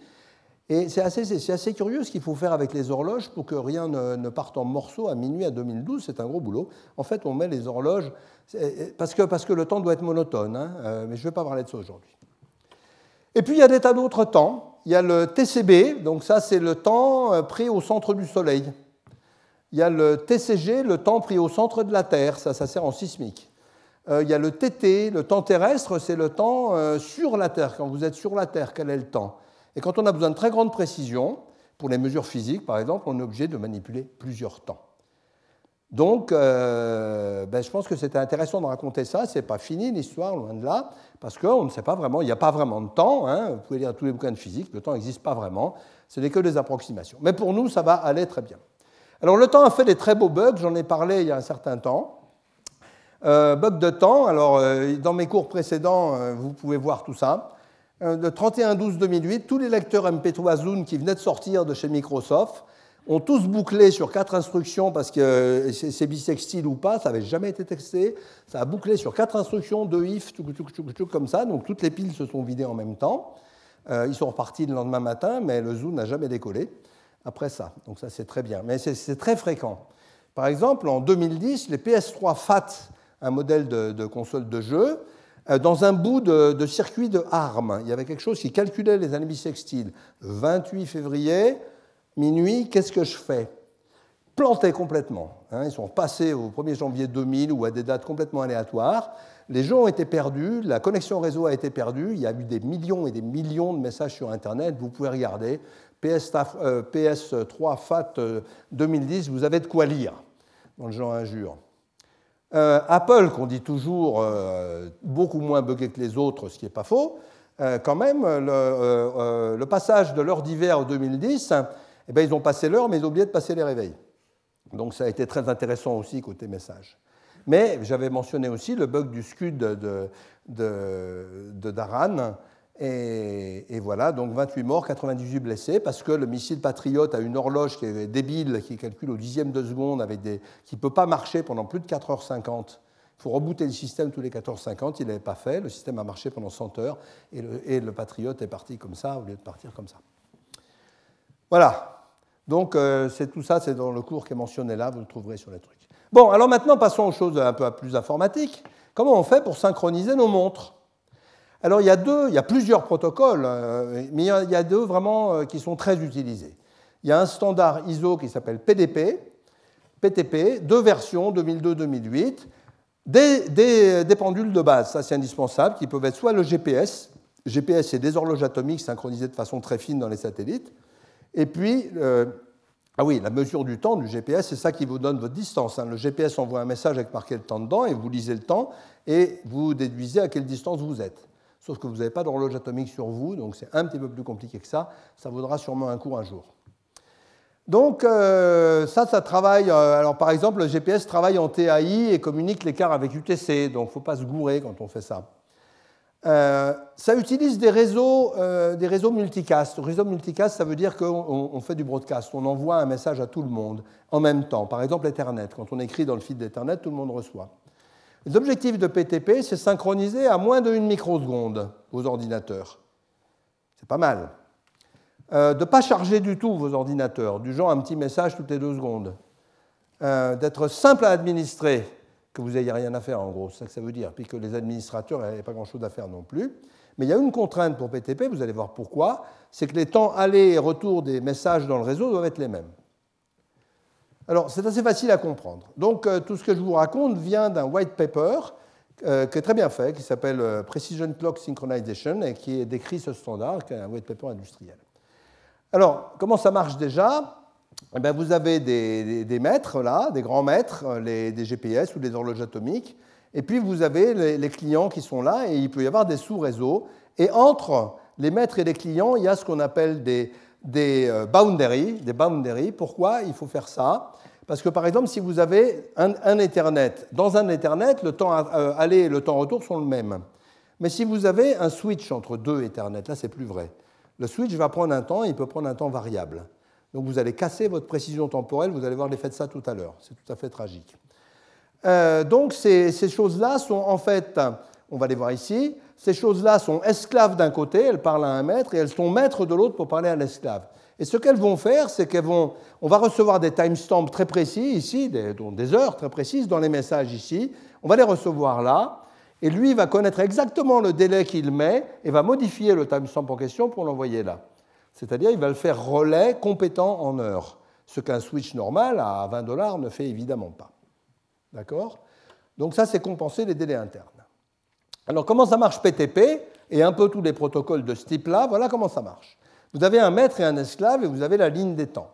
Et c'est assez, curieux ce qu'il faut faire avec les horloges pour que rien ne, parte en morceaux à minuit à 2012. C'est un gros boulot. En fait, on met les horloges parce que, le temps doit être monotone, hein, euh, mais je ne vais pas parler de ça aujourd'hui. Et puis il y a des tas d'autres temps. Il y a le TCB, donc ça c'est le temps euh, pris au centre du Soleil. Il y a le TCG, le temps pris au centre de la Terre, ça, ça sert en sismique. Euh, il y a le TT, le temps terrestre, c'est le temps sur la Terre. Quand vous êtes sur la Terre, quel est le temps? Et quand on a besoin de très grande précision, pour les mesures physiques par exemple, on est obligé de manipuler plusieurs temps. Donc, euh, ben, je pense que c'était intéressant de raconter ça. C'est pas fini l'histoire, loin de là, parce qu'on ne sait pas vraiment, il n'y a pas vraiment de temps. hein. Vous pouvez lire tous les bouquins de physique, le temps n'existe pas vraiment. Ce n'est que des approximations. Mais pour nous, ça va aller très bien. Alors, le temps a fait des très beaux bugs, j'en ai parlé il y a un certain temps. Euh, bug de temps, alors euh, dans mes cours précédents, euh, vous pouvez voir tout ça. Euh, le 31-12-2008, tous les lecteurs MP3 Zune qui venaient de sortir de chez Microsoft ont tous bouclé sur quatre instructions parce que euh, c'est bisextile ou pas, ça n'avait jamais été testé. Ça a bouclé sur quatre instructions, deux if, tchouk, comme ça. Donc toutes les piles se sont vidées en même temps. Euh, ils sont repartis le lendemain matin, mais le Zoom n'a jamais décollé après ça. Donc ça, c'est très bien. Mais c'est- très fréquent. Par exemple, en 2010, les PS3 FAT, un modèle de, console de jeu, dans un bout de, circuit de ARM, il y avait quelque chose qui calculait les années bissextiles. 28 février, minuit, qu'est-ce que je fais? Planté complètement. hein. ils sont passés au 1er janvier 2000 ou à des dates complètement aléatoires. Les jeux ont été perdus, la connexion réseau a été perdue, il y a eu des millions et des millions de messages sur Internet, vous pouvez regarder. PS, euh, PS3 FAT euh, 2010, vous avez de quoi lire dans le genre injure. Euh, Apple, qu'on dit toujours euh, beaucoup moins buggé que les autres, ce qui n'est pas faux, euh, quand même, le, passage de l'heure d'hiver au 2010, eh ben, ils ont passé l'heure, mais ils ont oublié de passer les réveils. Donc ça a été très intéressant aussi côté message. Mais j'avais mentionné aussi le bug du Scud de, de, de Daran. Et, voilà, donc 28 morts, 98 blessés, parce que le missile Patriot a une horloge qui est débile, qui calcule au dixième de seconde, avec qui ne peut pas marcher pendant plus de 4h50. Il faut rebooter le système tous les 14h50, il ne l'avait pas fait, le système a marché pendant 100 heures, et le, et Patriot est parti comme ça, au lieu de partir comme ça. Voilà, donc euh, c'est tout ça, c'est dans le cours qui est mentionné là, vous le trouverez sur les trucs. Bon, alors maintenant passons aux choses un peu plus informatiques. Comment on fait pour synchroniser nos montres? Alors il y a deux, il y a plusieurs protocoles, euh, mais il y, a, deux vraiment euh, qui sont très utilisés. Il y a un standard ISO qui s'appelle PDP, PTP, deux versions, 2002-2008, des, des, des pendules de base, ça c'est indispensable, qui peuvent être soit le GPS, GPS c'est des horloges atomiques synchronisées de façon très fine dans les satellites, et puis, euh, ah oui, la mesure du temps du GPS, c'est ça qui vous donne votre distance. hein. Le GPS envoie un message avec marqué le temps dedans, et vous lisez le temps, et vous déduisez à quelle distance vous êtes. Sauf que vous n'avez pas d'horloge atomique sur vous, donc c'est un petit peu plus compliqué que ça. Ça vaudra sûrement un cours un jour. Donc euh, ça, ça travaille. euh, alors par exemple, le GPS travaille en TAI et communique l'écart avec UTC, donc il ne faut pas se gourer quand on fait ça. Euh, ça utilise des réseaux, des réseaux multicast. Réseau multicast, ça veut dire qu'on on fait du broadcast. On envoie un message à tout le monde en même temps. Par exemple, Ethernet. Quand on écrit dans le fil d'Ethernet, tout le monde reçoit. Les objectifs de PTP, c'est synchroniser à moins de 1 microseconde vos ordinateurs. C'est pas mal. Euh, de ne pas charger du tout vos ordinateurs, du genre un petit message toutes les deux secondes. Euh, D'être simple à administrer, que vous n'ayez rien à faire en gros, c'est ça que ça veut dire, puis que les administrateurs n'avaient pas grand-chose à faire non plus. Mais il y a une contrainte pour PTP, vous allez voir pourquoi, c'est que les temps aller et retour des messages dans le réseau doivent être les mêmes. Alors c'est assez facile à comprendre. Donc euh, tout ce que je vous raconte vient d'un white paper euh, qui est très bien fait, qui s'appelle euh, Precision Clock Synchronization et qui décrit ce standard, qui est un white paper industriel. Alors comment ça marche déjà? Eh bien, vous avez des, maîtres, là, des grands maîtres, des GPS ou des horloges atomiques, et puis vous avez les, les, clients qui sont là, et il peut y avoir des sous-réseaux. Et entre les maîtres et les clients, il y a ce qu'on appelle des, des boundaries, des boundaries. Pourquoi il faut faire ça? Parce que par exemple, si vous avez un, Ethernet, dans un Ethernet, le temps aller et le temps retour sont le même. Mais si vous avez un switch entre deux Ethernet, là c'est plus vrai. Le switch va prendre un temps, il peut prendre un temps variable. Donc vous allez casser votre précision temporelle, vous allez voir l'effet de ça tout à l'heure. C'est tout à fait tragique. Euh, donc ces choses-là sont en fait, on va les voir ici, ces choses-là sont esclaves d'un côté, elles parlent à un maître, et elles sont maîtres de l'autre pour parler à l'esclave. Et ce qu'elles vont faire, c'est qu'elles vont, on va recevoir des timestamps très précis ici, des, des heures très précises dans les messages ici. On va les recevoir là, et lui va connaître exactement le délai qu'il met et va modifier le timestamp en question pour l'envoyer là. C'est-à-dire, il va le faire relais compétent en heures, ce qu'un switch normal à 20 dollars ne fait évidemment pas. D'accord? Donc ça, c'est compenser les délais internes. Alors comment ça marche PTP et un peu tous les protocoles de ce type-là Voilà comment ça marche. Vous avez un maître et un esclave et vous avez la ligne des temps.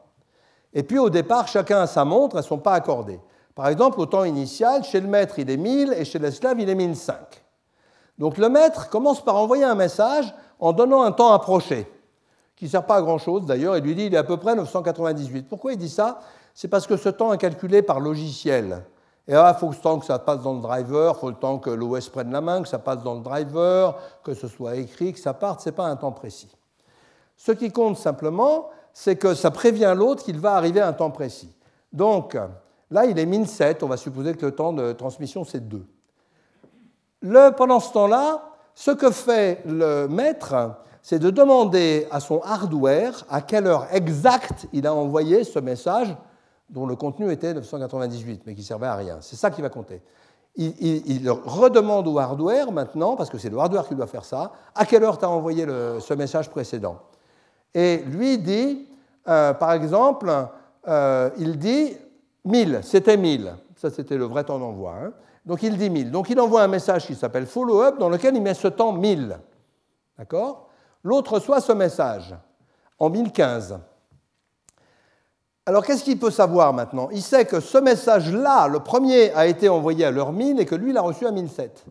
Et puis au départ, chacun a sa montre, elles ne sont pas accordées. Par exemple, au temps initial, chez le maître, il est 1000 et chez l'esclave, il est 1005. Donc le maître commence par envoyer un message en donnant un temps approché, qui ne sert pas à grand-chose d'ailleurs, il lui dit il est à peu près 998. Pourquoi il dit ça? C'est parce que ce temps est calculé par logiciel. Et là, il faut le temps que ça passe dans le driver, il faut le temps que l'OS prenne la main, que ça passe dans le driver, que ce soit écrit, que ça parte, ce n'est pas un temps précis. Ce qui compte simplement, c'est que ça prévient l'autre qu'il va arriver à un temps précis. Donc, là, il est min 7, on va supposer que le temps de transmission, c'est 2. Le, pendant ce temps-là, ce que fait le maître, c'est de demander à son hardware à quelle heure exacte il a envoyé ce message dont le contenu était 998, mais qui servait à rien. C'est ça qui va compter. Il, redemande au hardware maintenant, parce que c'est le hardware qui doit faire ça, à quelle heure tu as envoyé ce message précédent. Et lui dit, euh, par exemple, euh, il dit 1000, c'était 1000. Ça, c'était le vrai temps d'envoi. Hein. Donc il dit 1000. Donc il envoie un message qui s'appelle follow-up dans lequel il met ce temps 1000. D'accord? L'autre reçoit ce message en 1015. Alors qu'est-ce qu'il peut savoir maintenant? Il sait que ce message-là, le premier, a été envoyé à l'heure 1000 et que lui l'a reçu à 1007.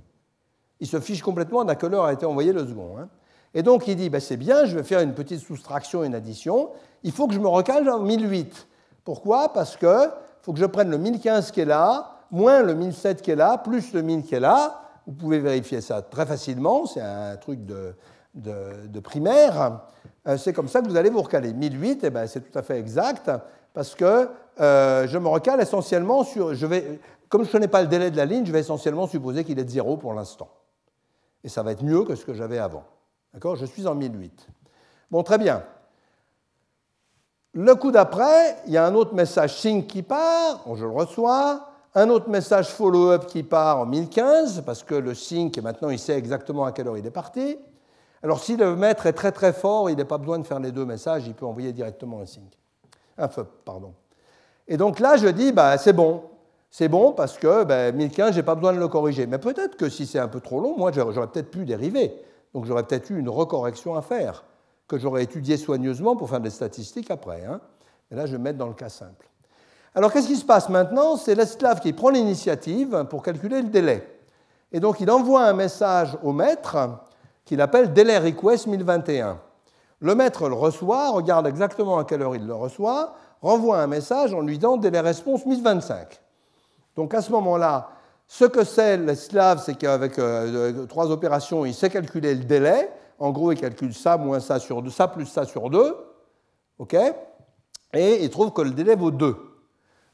Il se fiche complètement d'à quelle heure a été envoyé le second. Hein. Et donc il dit, ben, c'est bien, je vais faire une petite soustraction, une addition, il faut que je me recale en 1008. Pourquoi? Parce qu'il faut que je prenne le 1015 qui est là, moins le 1007 qui est là, plus le 1000 qui est là. Vous pouvez vérifier ça très facilement, c'est un truc de, de, primaire. Euh, c'est comme ça que vous allez vous recaler. 1008, eh ben, c'est tout à fait exact parce que euh, je me recale essentiellement sur. Comme je ne connais pas le délai de la ligne, je vais essentiellement supposer qu'il est de 0 pour l'instant. Et ça va être mieux que ce que j'avais avant. D'accord? Je suis en 1008. Bon, très bien. Le coup d'après, il y a un autre message sync qui part, je le reçois, un autre message follow-up qui part en 1015, parce que le sync, maintenant, il sait exactement à quelle heure il est parti. Alors, si le maître est très très fort, il n'a pas besoin de faire les deux messages, il peut envoyer directement un sync un feu, pardon. Et donc là, je dis, bah, c'est bon. C'est bon parce que ben, 1015, je n'ai pas besoin de le corriger. Mais peut-être que si c'est un peu trop long, moi, j'aurais peut-être pu dériver. Donc j'aurais peut-être eu une recorrection à faire, que j'aurais étudié soigneusement pour faire des statistiques après. Hein. Et là, je vais mettre dans le cas simple. Alors qu'est-ce qui se passe maintenant? C'est l'esclave qui prend l'initiative pour calculer le délai. Et donc il envoie un message au maître qu'il appelle délai request 1021. Le maître le reçoit, regarde exactement à quelle heure il le reçoit, renvoie un message en lui disant délai réponse 1025. Donc à ce moment-là, ce que c'est l'esclave, c'est qu'avec euh, euh, trois opérations, il sait calculer le délai. En gros, il calcule ça moins ça sur deux, ça plus ça sur 2. OK? Et il trouve que le délai vaut 2.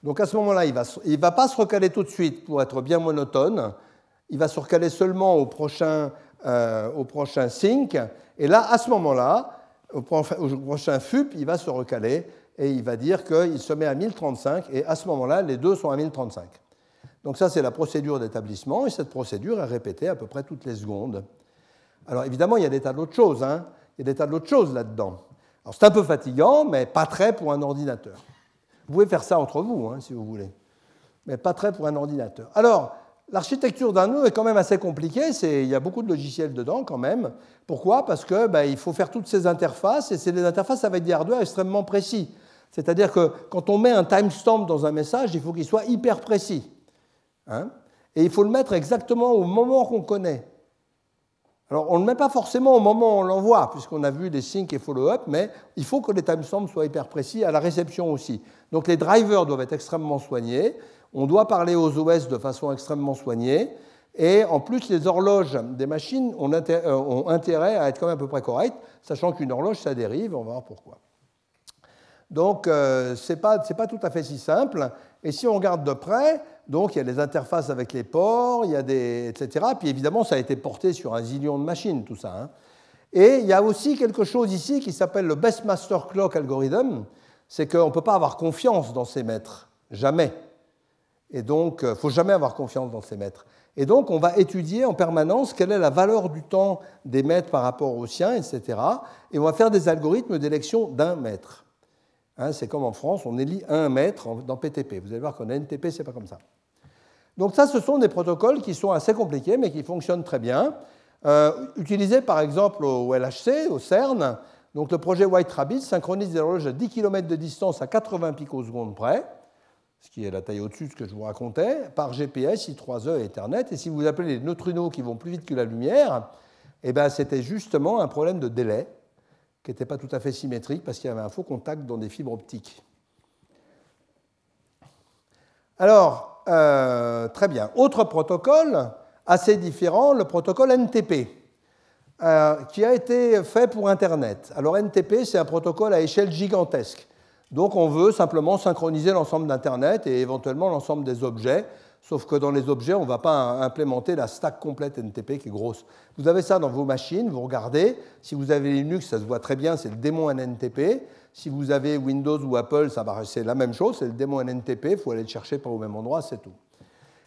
Donc à ce moment-là, il ne va pas se recaler tout de suite pour être bien monotone. Il va se recaler seulement au prochain, euh, au prochain sync. Et là, à ce moment-là, au prochain FUP, il va se recaler et il va dire qu'il se met à 1035 et à ce moment-là, les deux sont à 1035. Donc ça, c'est la procédure d'établissement et cette procédure est répétée à peu près toutes les secondes. Alors évidemment, il y a des tas d'autres choses. Hein. Il y a des tas d'autres choses là-dedans. Alors c'est un peu fatigant, mais pas très pour un ordinateur. Vous pouvez faire ça entre vous, hein, si vous voulez, mais pas très pour un ordinateur. Alors, L'architecture d'un nœud est quand même assez compliquée, il y a beaucoup de logiciels dedans quand même. Pourquoi? Parce qu'il ben, faut faire toutes ces interfaces, et c'est des interfaces avec des hardware extrêmement précis. C'est-à-dire que quand on met un timestamp dans un message, il faut qu'il soit hyper précis. Hein. et il faut le mettre exactement au moment qu'on connaît. Alors, on ne le met pas forcément au moment où on l'envoie, puisqu'on a vu des sync et follow-up, mais il faut que les timestamps soient hyper précis, à la réception aussi. Donc, les drivers doivent être extrêmement soignés. On doit parler aux OS de façon extrêmement soignée. Et en plus, les horloges des machines ont euh, intérêt à être quand même à peu près correctes, sachant qu'une horloge, ça dérive, on va voir pourquoi. Donc, euh, ce n'est pas, pas, tout à fait si simple. Et si on regarde de près, Donc il y a les interfaces avec les ports, il y a des, etc. Puis évidemment, ça a été porté sur un zillion de machines, tout ça. hein. Et il y a aussi quelque chose ici qui s'appelle le Best Master Clock Algorithm. C'est qu'on ne peut pas avoir confiance dans ces maîtres. Jamais. Et donc, il ne faut jamais avoir confiance dans ces maîtres. Et donc, on va étudier en permanence quelle est la valeur du temps des maîtres par rapport aux siens, etc. Et on va faire des algorithmes d'élection d'un maître. Hein, c'est comme en France, on élit un maître dans PTP. Vous allez voir qu'en NTP, ce n'est pas comme ça. Donc ça, ce sont des protocoles qui sont assez compliqués, mais qui fonctionnent très bien. Euh, utilisés par exemple au LHC, au CERN. Donc le projet White Rabbit synchronise des horloges à 10 km de distance à 80 picosecondes près, ce qui est la taille au-dessus de ce que je vous racontais, par GPS, I3E et Ethernet. Et si vous appelez les neutrinos qui vont plus vite que la lumière, eh ben, c'était justement un problème de délai qui n'était pas tout à fait symétrique parce qu'il y avait un faux contact dans des fibres optiques. Alors, euh, très bien. Autre protocole assez différent, le protocole NTP, euh, qui a été fait pour Internet. Alors NTP, c'est un protocole à échelle gigantesque. Donc on veut simplement synchroniser l'ensemble d'Internet et éventuellement l'ensemble des objets, sauf que dans les objets, on ne va pas implémenter la stack complète NTP qui est grosse. Vous avez ça dans vos machines, vous regardez. Si vous avez Linux, ça se voit très bien, c'est le démon NNTP. Si vous avez Windows ou Apple, c'est la même chose, c'est le démon NNTP, il faut aller le chercher pas au même endroit, c'est tout.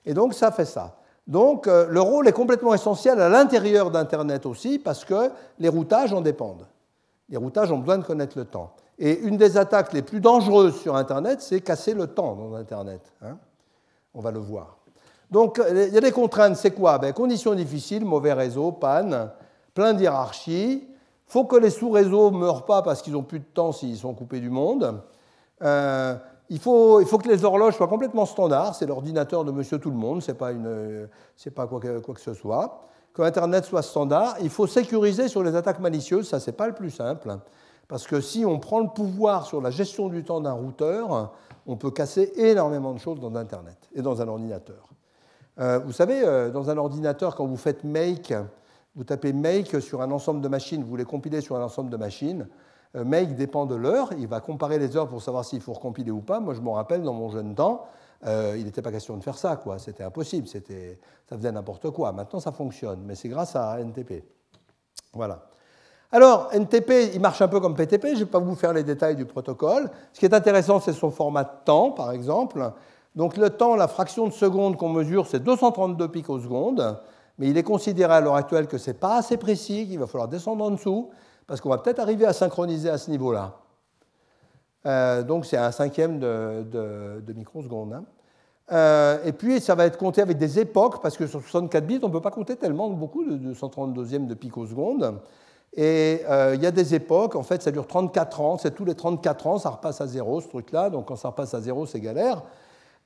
Et donc ça fait ça. Donc euh, le rôle est complètement essentiel à l'intérieur d'Internet aussi, parce que les routages en dépendent. Les routages ont besoin de connaître le temps. Et une des attaques les plus dangereuses sur Internet, c'est casser le temps dans Internet. hein. On va le voir. Donc il y a des contraintes, c'est quoi? Ben, Conditions difficiles, mauvais réseau, panne, plein d'hierarchie. Il faut que les sous-réseaux ne meurent pas parce qu'ils n'ont plus de temps s'ils sont coupés du monde. Euh, il, faut, il faut que les horloges soient complètement standards. C'est l'ordinateur de monsieur tout le monde, ce n'est pas, une- pas quoi, que, quoi que ce soit. Que Internet soit standard. Il faut sécuriser sur les attaques malicieuses, ça, c'est pas le plus simple. Parce que si on prend le pouvoir sur la gestion du temps d'un routeur, on peut casser énormément de choses dans Internet et dans un ordinateur. Euh, vous savez, euh, dans un ordinateur, quand vous faites make, vous tapez make sur un ensemble de machines, vous les compilez sur un ensemble de machines. Euh, make dépend de l'heure, il va comparer les heures pour savoir s'il faut recompiler ou pas. Moi, je me rappelle, dans mon jeune temps, il n'était pas question de faire ça, quoi. C'était impossible, ça faisait n'importe quoi. Maintenant, ça fonctionne, mais c'est grâce à NTP. Voilà. Alors, NTP, il marche un peu comme PTP, je ne vais pas vous faire les détails du protocole. Ce qui est intéressant, c'est son format de temps, par exemple. Donc le temps, la fraction de seconde qu'on mesure, c'est 232 picosecondes, mais il est considéré à l'heure actuelle que ce n'est pas assez précis, qu'il va falloir descendre en dessous, parce qu'on va peut-être arriver à synchroniser à ce niveau-là. Euh, donc c'est un cinquième de, de- de microseconde. hein. Euh, et puis ça va être compté avec des époques, parce que sur 64 bits, on ne peut pas compter tellement beaucoup de 232e de picoseconde. Et euh, il y a des époques, en fait, ça dure 34 ans, c'est tous les 34 ans, ça repasse à zéro, ce truc-là, donc quand ça repasse à zéro, c'est galère.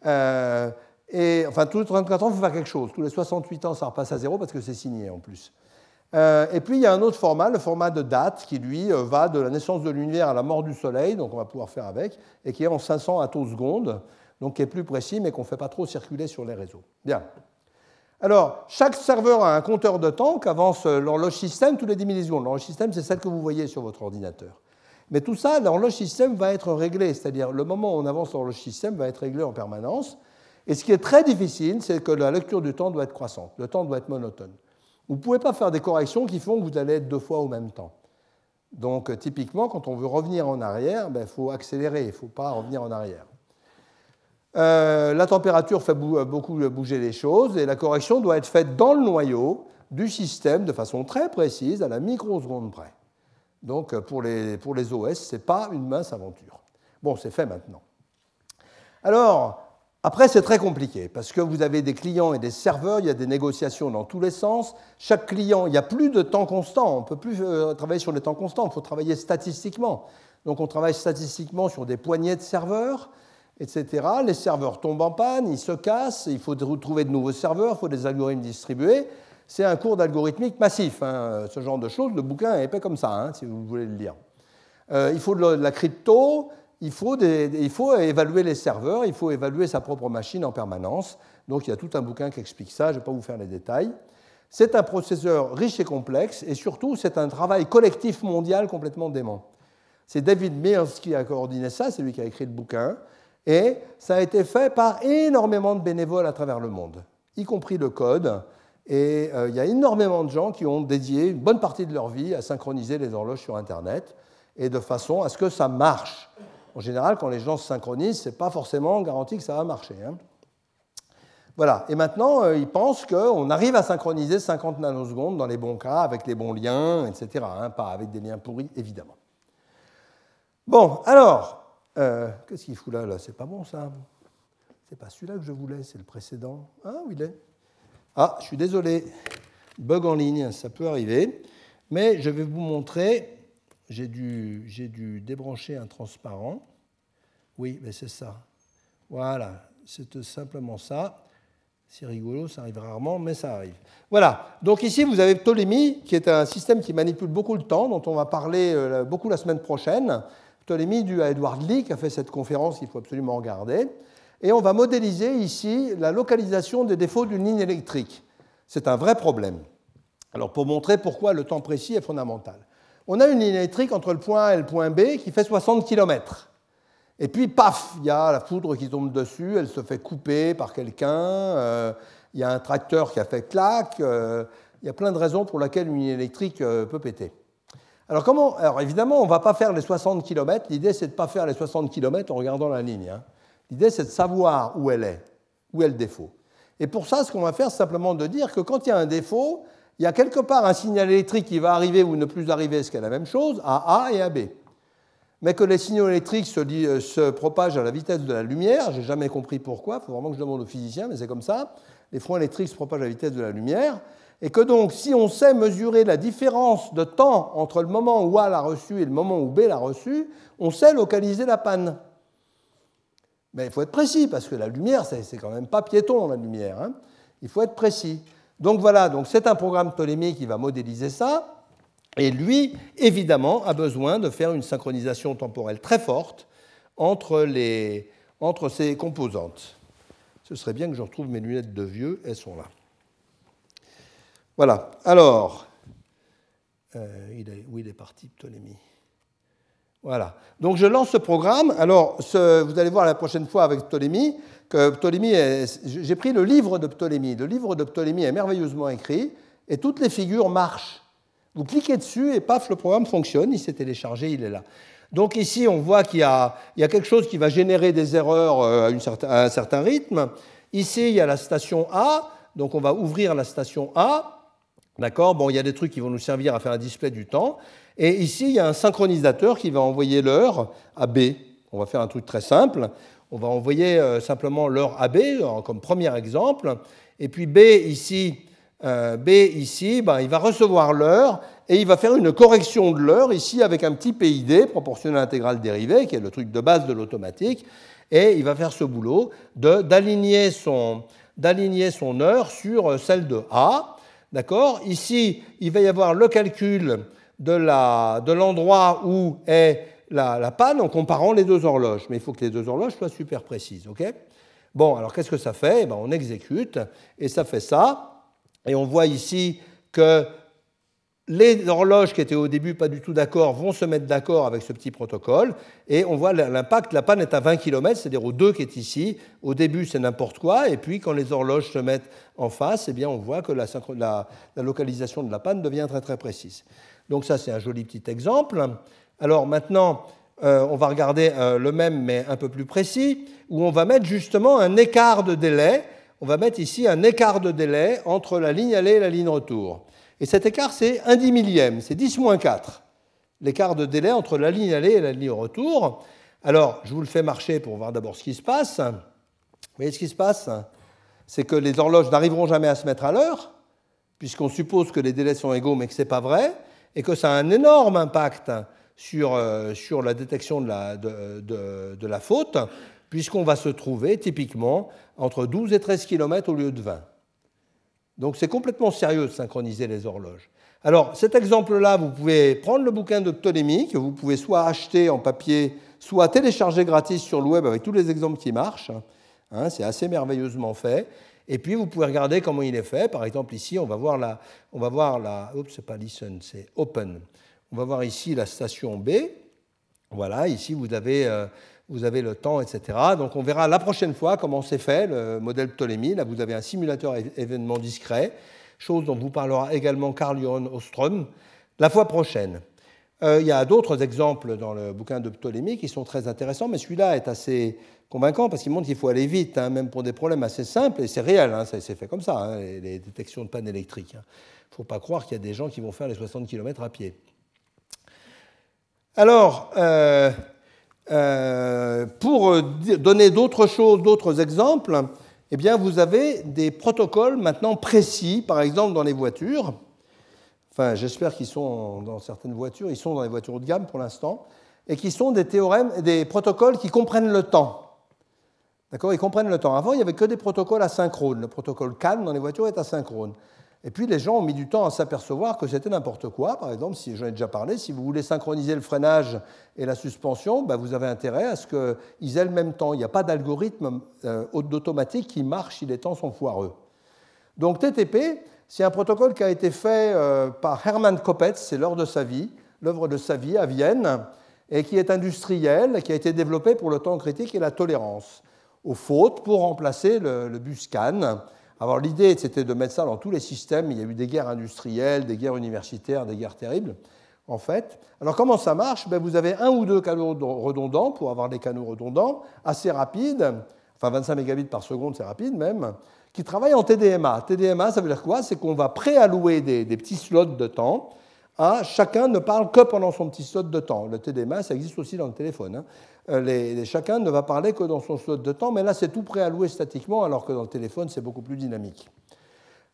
Euh, et enfin, tous les 34 ans, il faut faire quelque chose. Tous les 68 ans, ça repasse à zéro parce que c'est signé en plus. Euh, et puis, il y a un autre format, le format de date, qui lui va de la naissance de l'univers à la mort du Soleil, donc on va pouvoir faire avec, et qui est en 500 attosecondes, donc qui est plus précis, mais qu'on ne fait pas trop circuler sur les réseaux. Bien. Alors, chaque serveur a un compteur de temps qu'avance euh, l'horloge système tous les 10 millisecondes. L'horloge système, c'est celle que vous voyez sur votre ordinateur. Mais tout ça, l'horloge système va être réglé, c'est-à-dire le moment où on avance l'horloge système va être réglé en permanence. Et ce qui est très difficile, c'est que la lecture du temps doit être croissante, le temps doit être monotone. Vous ne pouvez pas faire des corrections qui font que vous allez être deux fois au même temps. Donc, euh, typiquement, quand on veut revenir en arrière, il faut accélérer, il ne faut pas revenir en arrière. Euh, la température fait beaucoup bouger les choses et la correction doit être faite dans le noyau du système de façon très précise, à la microseconde près. Donc, euh, pour les, pour les OS, ce n'est pas une mince aventure. Bon, c'est fait maintenant. Alors, après, c'est très compliqué parce que vous avez des clients et des serveurs, il y a des négociations dans tous les sens. Chaque client, il n'y a plus de temps constant. On ne peut plus euh, travailler sur les temps constants, il faut travailler statistiquement. Donc, on travaille statistiquement sur des poignées de serveurs, etc. Les serveurs tombent en panne, ils se cassent, il faut trouver de nouveaux serveurs, il faut des algorithmes distribués. C'est un cours d'algorithmique massif, hein, ce genre de choses. Le bouquin est épais comme ça, hein, si vous voulez le lire. Euh, il faut de la crypto, il faut, il faut évaluer les serveurs, il faut évaluer sa propre machine en permanence. Donc il y a tout un bouquin qui explique ça, je ne vais pas vous faire les détails. C'est un processeur riche et complexe, et surtout c'est un travail collectif mondial complètement dément. C'est David Mills qui a coordonné ça, c'est lui qui a écrit le bouquin. Et ça a été fait par énormément de bénévoles à travers le monde, y compris le code. Et euh, il y a énormément de gens qui ont dédié une bonne partie de leur vie à synchroniser les horloges sur Internet, et de façon à ce que ça marche. En général, quand les gens se synchronisent, ce n'est pas forcément garanti que ça va marcher. hein. Voilà, et maintenant, euh, ils pensent qu'on arrive à synchroniser 50 nanosecondes dans les bons cas, avec les bons liens, etc. hein, pas avec des liens pourris, évidemment. Bon, alors, euh, qu'est-ce qu'il fout là, C'est pas bon, ça C'est pas celui-là que je voulais, c'est le précédent. Ah, où il est? Ah, je suis désolé. Bug en ligne, ça peut arriver. Mais je vais vous montrer. J'ai dû, dû débrancher un transparent. Oui, mais c'est ça. Voilà, c'est simplement ça. C'est rigolo, ça arrive rarement, mais ça arrive. Voilà, donc ici vous avez Ptolémée, qui est un système qui manipule beaucoup le temps, dont on va parler euh, beaucoup la semaine prochaine. Ptolémée à Edward Lee, qui a fait cette conférence qu'il faut absolument regarder. Et on va modéliser ici la localisation des défauts d'une ligne électrique. C'est un vrai problème. Alors pour montrer pourquoi le temps précis est fondamental. On a une ligne électrique entre le point A et le point B qui fait 60 km. Et puis, paf, il y a la foudre qui tombe dessus, elle se fait couper par quelqu'un, euh, il y a un tracteur qui a fait clac, euh, il y a plein de raisons pour lesquelles une ligne électrique euh, peut péter. Alors, comment Alors évidemment, on ne va pas faire les 60 km, l'idée c'est de ne pas faire les 60 km en regardant la ligne. hein. L'idée c'est de savoir où elle est, où est le défaut. Et pour ça, ce qu'on va faire, c'est simplement de dire que quand il y a un défaut, il y a quelque part un signal électrique qui va arriver ou ne plus arriver, ce qui est la même chose, à A et à B mais que les signaux électriques se, se propagent à la vitesse de la lumière. J'ai jamais compris pourquoi, il faut vraiment que je demande aux physiciens, mais c'est comme ça. Les fronts électriques se propagent à la vitesse de la lumière. Et que donc, si on sait mesurer la différence de temps entre le moment où A l'a reçu et le moment où B l'a reçu, on sait localiser la panne. Mais il faut être précis, parce que la lumière, c'est quand même pas piéton, la lumière. hein. Il faut être précis. Donc voilà, donc c'est un programme Ptolémée qui va modéliser ça. Et lui, évidemment, a besoin de faire une synchronisation temporelle très forte entre, les, entre ces composantes. Ce serait bien que je retrouve mes lunettes de vieux, elles sont là. Voilà, alors, euh, il est, où il est parti, Ptolémée Voilà, donc je lance ce programme. Alors, ce- vous allez voir la prochaine fois avec Ptolémée que Ptolémée, est- j'ai pris le livre de Ptolémée. Le livre de Ptolémée est merveilleusement écrit et toutes les figures marchent. Vous cliquez dessus et paf, le programme fonctionne, il s'est téléchargé, il est là. Donc ici, on voit qu'il y, a il y a quelque chose qui va générer des erreurs euh, à, une certain- à un certain rythme. Ici, il y a la station A, donc on va ouvrir la station A. D'accord? Bon, il y a des trucs qui vont nous servir à faire un display du temps. Et ici, il y a un synchronisateur qui va envoyer l'heure à B. On va faire un truc très simple. On va envoyer euh, simplement l'heure à B euh, comme premier exemple. Et puis B ici, euh, B ici, ben, il va recevoir l'heure et il va faire une correction de l'heure ici avec un petit PID, proportionnel intégral dérivé, qui est le truc de base de l'automatique. Et il va faire ce boulot d'aligner son, son heure sur celle de A. D'accord? Ici, il va y avoir le calcul de l'endroit où est la, la panne en comparant les deux horloges. Mais il faut que les deux horloges soient super précises. ok? Bon, alors qu'est-ce que ça fait? Eh ben, On exécute et ça fait ça. Et on voit ici que les horloges qui étaient au début pas du tout d'accord vont se mettre d'accord avec ce petit protocole. Et on voit l'impact, la panne est à 20 km, c'est-à-dire au 2 qui est ici. Au début, c'est n'importe quoi. Et puis, quand les horloges se mettent en face, eh bien, on voit que la, localisation de la panne devient très très précise. Donc ça, c'est un joli petit exemple. Alors maintenant, euh, on va regarder euh, le même, mais un peu plus précis, où on va mettre justement un écart de délai. On va mettre ici un écart de délai entre la ligne aller et la ligne retour. Et cet écart, c'est un dix millième, c'est 10 moins 4. L'écart de délai entre la ligne aller et la ligne retour. Alors, je vous le fais marcher pour voir d'abord ce qui se passe. Vous voyez ce qui se passe? C'est que les horloges n'arriveront jamais à se mettre à l'heure, puisqu'on suppose que les délais sont égaux, mais que ce n'est pas vrai, et que ça a un énorme impact sur, euh, sur la détection de la, de, la faute, puisqu'on va se trouver typiquement entre 12 et 13 km au lieu de 20. Donc c'est complètement sérieux de synchroniser les horloges. Alors cet exemple-là, vous pouvez prendre le bouquin de Ptolémée, que vous pouvez soit acheter en papier, soit télécharger gratis sur le web avec tous les exemples qui marchent. Hein, c'est assez merveilleusement fait. Et puis vous pouvez regarder comment il est fait. Par exemple ici, on va voir la, on va voir la, oups, c'est pas listen, c'est open. On va voir ici la station B. Voilà, ici vous avez, euh, vous avez le temps, etc. Donc on verra la prochaine fois comment c'est fait, le modèle Ptolémée. Là, vous avez un simulateur événement discret, chose dont vous parlera également Carl Johan Ostrom la fois prochaine. Euh, il y a d'autres exemples dans le bouquin de Ptolémée qui sont très intéressants, mais celui-là est assez convaincant parce qu'il montre qu'il faut aller vite, hein, même pour des problèmes assez simples, et c'est réel, hein, c'est fait comme ça, hein, les, détections de panne électrique. Il ne faut pas croire qu'il y a des gens qui vont faire les 60 km à pied. Alors, euh, euh, pour donner d'autres choses, d'autres exemples, eh bien, vous avez des protocoles maintenant précis, par exemple dans les voitures. Enfin, j'espère qu'ils sont dans certaines voitures, ils sont dans les voitures haut de gamme pour l'instant, et qui sont des théorèmes, des protocoles qui comprennent le temps. D'accord? Ils comprennent le temps. Avant, il n'y avait que des protocoles asynchrones. Le protocole CAN dans les voitures est asynchrone. Et puis les gens ont mis du temps à s'apercevoir que c'était n'importe quoi. Par exemple, si j'en ai déjà parlé, si vous voulez synchroniser le freinage et la suspension, ben, vous avez intérêt à ce qu'ils aient le même temps. Il n'y a pas d'algorithme euh, automatique qui marche si les temps sont foireux. Donc TTP, c'est un protocole qui a été fait euh, par Hermann Kopetz, c'est l'œuvre de sa vie, l'œuvre de sa vie à Vienne, et qui est industriel, qui a été développé pour le temps critique et la tolérance aux fautes pour remplacer le, bus CAN. Alors l'idée, c'était de mettre ça dans tous les systèmes. Il y a eu des guerres industrielles, des guerres universitaires, des guerres terribles, en fait. Alors comment ça marche? Ben, Vous avez un ou deux canaux redondants pour avoir des canaux redondants, assez rapides, enfin 25 mégabits par seconde, c'est rapide même, qui travaillent en TDMA. TDMA, ça veut dire quoi? C'est qu'on va préallouer des, des petits slots de temps à chacun ne parle que pendant son petit slot de temps. Le TDMA, ça existe aussi dans le téléphone. Hein. Euh, chacun ne va parler que dans son slot de temps, mais là c'est tout préalloué statiquement, alors que dans le téléphone c'est beaucoup plus dynamique.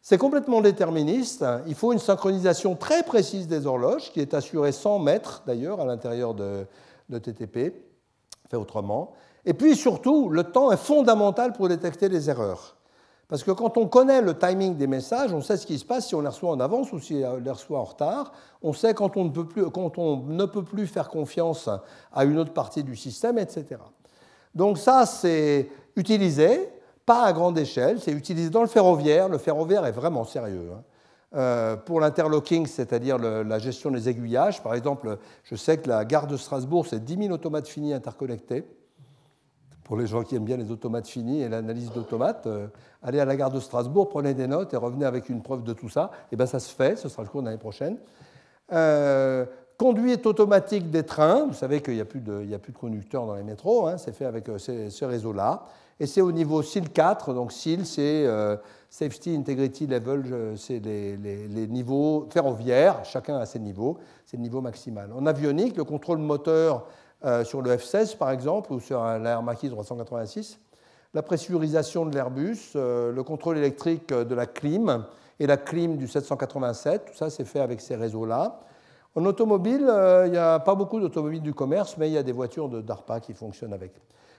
C'est complètement déterministe. Il faut une synchronisation très précise des horloges, qui est assurée 100 mètres d'ailleurs à l'intérieur de, TTP, fait autrement. Et puis surtout, le temps est fondamental pour détecter les erreurs. Parce que quand on connaît le timing des messages, on sait ce qui se passe si on les reçoit en avance ou si on les reçoit en retard. On sait quand on ne peut plus, faire confiance à une autre partie du système, etc. Donc ça, c'est utilisé, pas à grande échelle, c'est utilisé dans le ferroviaire. Le ferroviaire est vraiment sérieux. Hein. Euh, pour l'interlocking, c'est-à-dire la gestion des aiguillages, par exemple, je sais que la gare de Strasbourg, c'est 10 000 automates finis interconnectés pour les gens qui aiment bien les automates finis et l'analyse d'automates, euh, allez à la gare de Strasbourg, prenez des notes et revenez avec une preuve de tout ça. Et eh bien ça se fait, ce sera le cours l'année prochaine. Euh, conduite automatique des trains, vous savez qu'il n'y de, a plus de conducteurs dans les métros, hein, c'est fait avec euh, ce réseau-là. Et c'est au niveau SIL 4, donc SIL c'est Safety Integrity Level, c'est les, les, niveaux ferroviaires, chacun a ses niveaux, c'est le niveau maximal. En avionique, le contrôle moteur euh, sur le F-16 par exemple, ou sur l'Air Macchi 386, la pressurisation de l'Airbus, euh, le contrôle électrique de la clim et la clim du 787, tout ça c'est fait avec ces réseaux-là. En automobile, euh, il n'y a pas beaucoup d'automobiles du commerce, mais il y a des voitures de DARPA qui fonctionnent avec.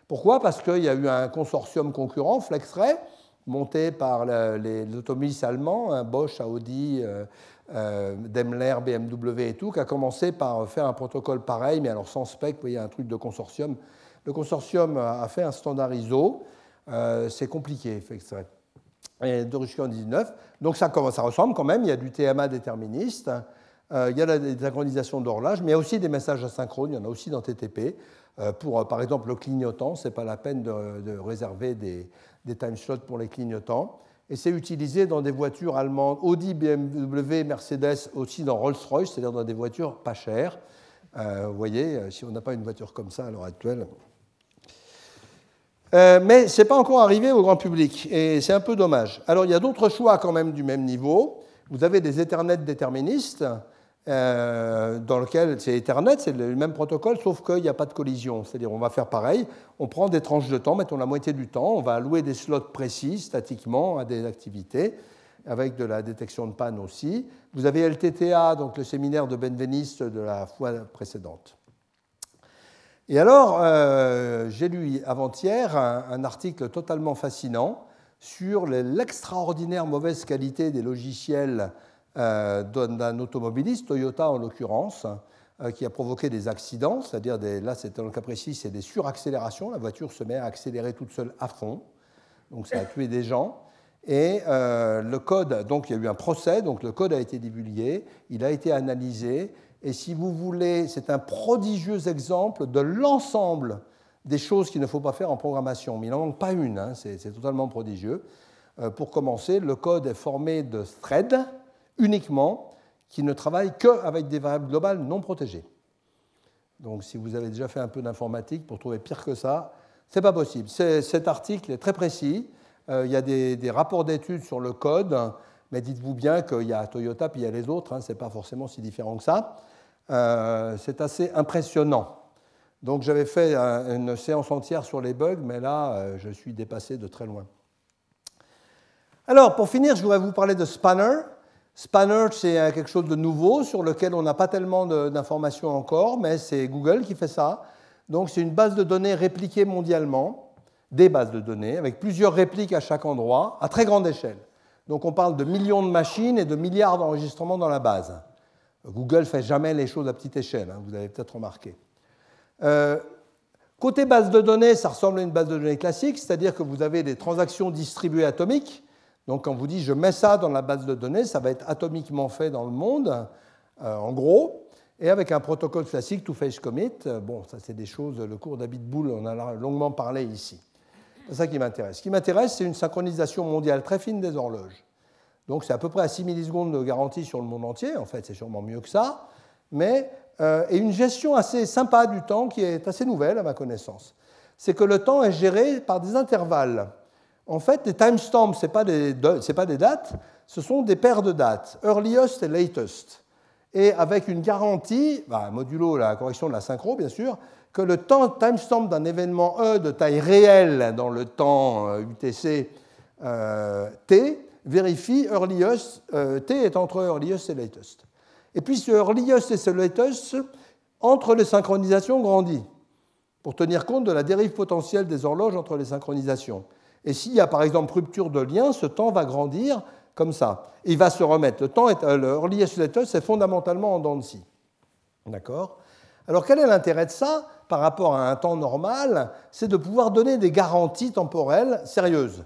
Pourquoi? Parce qu'il y a eu un consortium concurrent, FlexRay, monté par les automobilistes allemands, hein, Bosch, Audi, euh, Daimler, BMW et tout, qui a commencé par faire un protocole pareil, mais alors sans spec, vous voyez, un truc de consortium. Le consortium a fait un standard ISO, euh, c'est compliqué, fait et en 19. Donc ça, ça ressemble quand même, il y a du TMA déterministe, euh, il y a la synchronisation d'horloge, mais il y a aussi des messages asynchrones, il y en a aussi dans TTP. pour, par exemple, le clignotant, ce n'est pas la peine de, réserver des, des time slots pour les clignotants et c'est utilisé dans des voitures allemandes, Audi, BMW, Mercedes, aussi dans Rolls-Royce, c'est-à-dire dans des voitures pas chères. Euh, vous voyez, euh, si on n'a pas une voiture comme ça à l'heure actuelle. Euh, mais ce n'est pas encore arrivé au grand public, et c'est un peu dommage. Alors il y a d'autres choix quand même du même niveau. Vous avez des Ethernet déterministes, euh, dans lequel c'est Ethernet, c'est le même protocole, sauf qu'il n'y a pas de collision. C'est-à-dire on va faire pareil, on prend des tranches de temps, mettons la moitié du temps, on va allouer des slots précis statiquement à des activités, avec de la détection de panne aussi. Vous avez LTTA, donc le séminaire de Benveniste de la fois précédente. Et alors, euh, j'ai lu avant-hier un, article totalement fascinant sur l'extraordinaire mauvaise qualité des logiciels d'un automobiliste, Toyota en l'occurrence, euh, qui a provoqué des accidents, c'est-à-dire, là c'est dans le cas précis, c'est des suraccélérations, la voiture se met à accélérer toute seule à fond, donc ça a tué des gens. Et euh, le code, donc il y a eu un procès, donc le code a été divulgué, il a été analysé, et si vous voulez, c'est un prodigieux exemple de l'ensemble des choses qu'il ne faut pas faire en programmation. Mais il n'en manque pas une, hein, c'est totalement prodigieux. Euh, pour commencer, le code est formé de threads uniquement qui ne travaillent qu'avec des variables globales non protégées. Donc si vous avez déjà fait un peu d'informatique, pour trouver pire que ça, ce n'est pas possible. Cet article est très précis. Euh, il y a des, rapports d'études sur le code, mais dites-vous bien qu'il y a Toyota puis il y a les autres, hein, ce n'est pas forcément si différent que ça. Euh, c'est assez impressionnant. Donc j'avais fait une séance entière sur les bugs, mais là, euh, je suis dépassé de très loin. Alors, pour finir, je voudrais vous parler de Spanner. Spanner, c'est euh, quelque chose de nouveau sur lequel on n'a pas tellement d'informations encore, mais c'est Google qui fait ça. Donc c'est une base de données répliquée mondialement, des bases de données, avec plusieurs répliques à chaque endroit, à très grande échelle. Donc on parle de millions de machines et de milliards d'enregistrements dans la base. Google ne fait jamais les choses à petite échelle, hein, vous avez peut-être remarqué. Euh, côté base de données, ça ressemble à une base de données classique, c'est-à-dire que vous avez des transactions distribuées atomiques. Donc quand vous dites je mets ça dans la base de données, ça va être atomiquement fait dans le monde, euh, en gros, et avec un protocole classique to face commit. Euh, bon, ça c'est des choses, le cours d'Habitbull, on en a longuement parlé ici. C'est ça qui m'intéresse. Ce qui m'intéresse, c'est une synchronisation mondiale très fine des horloges. Donc c'est à peu près à 6 millisecondes de garantie sur le monde entier, en fait c'est sûrement mieux que ça, mais euh, et une gestion assez sympa du temps qui est assez nouvelle à ma connaissance. C'est que le temps est géré par des intervalles. En fait, les timestamps, ce n'est pas, des dates, ce sont des paires de dates, earliest et latest. Et avec une garantie, bah, modulo la correction de la synchro, bien sûr, que le timestamp d'un événement E de taille réelle dans le temps UTC euh, euh, T vérifie earliest, T est entre earliest et latest. Et puis ce earliest et ce latest, entre les synchronisations, grandit pour tenir compte de la dérive potentielle des horloges entre les synchronisations. Et s'il y a par exemple rupture de lien, ce temps va grandir comme ça. il va se remettre. Le temps est, euh, le earliest latest, c'est fondamentalement en dents de scie. D'accord? Alors quel est l'intérêt de ça par rapport à un temps normal? C'est de pouvoir donner des garanties temporelles sérieuses.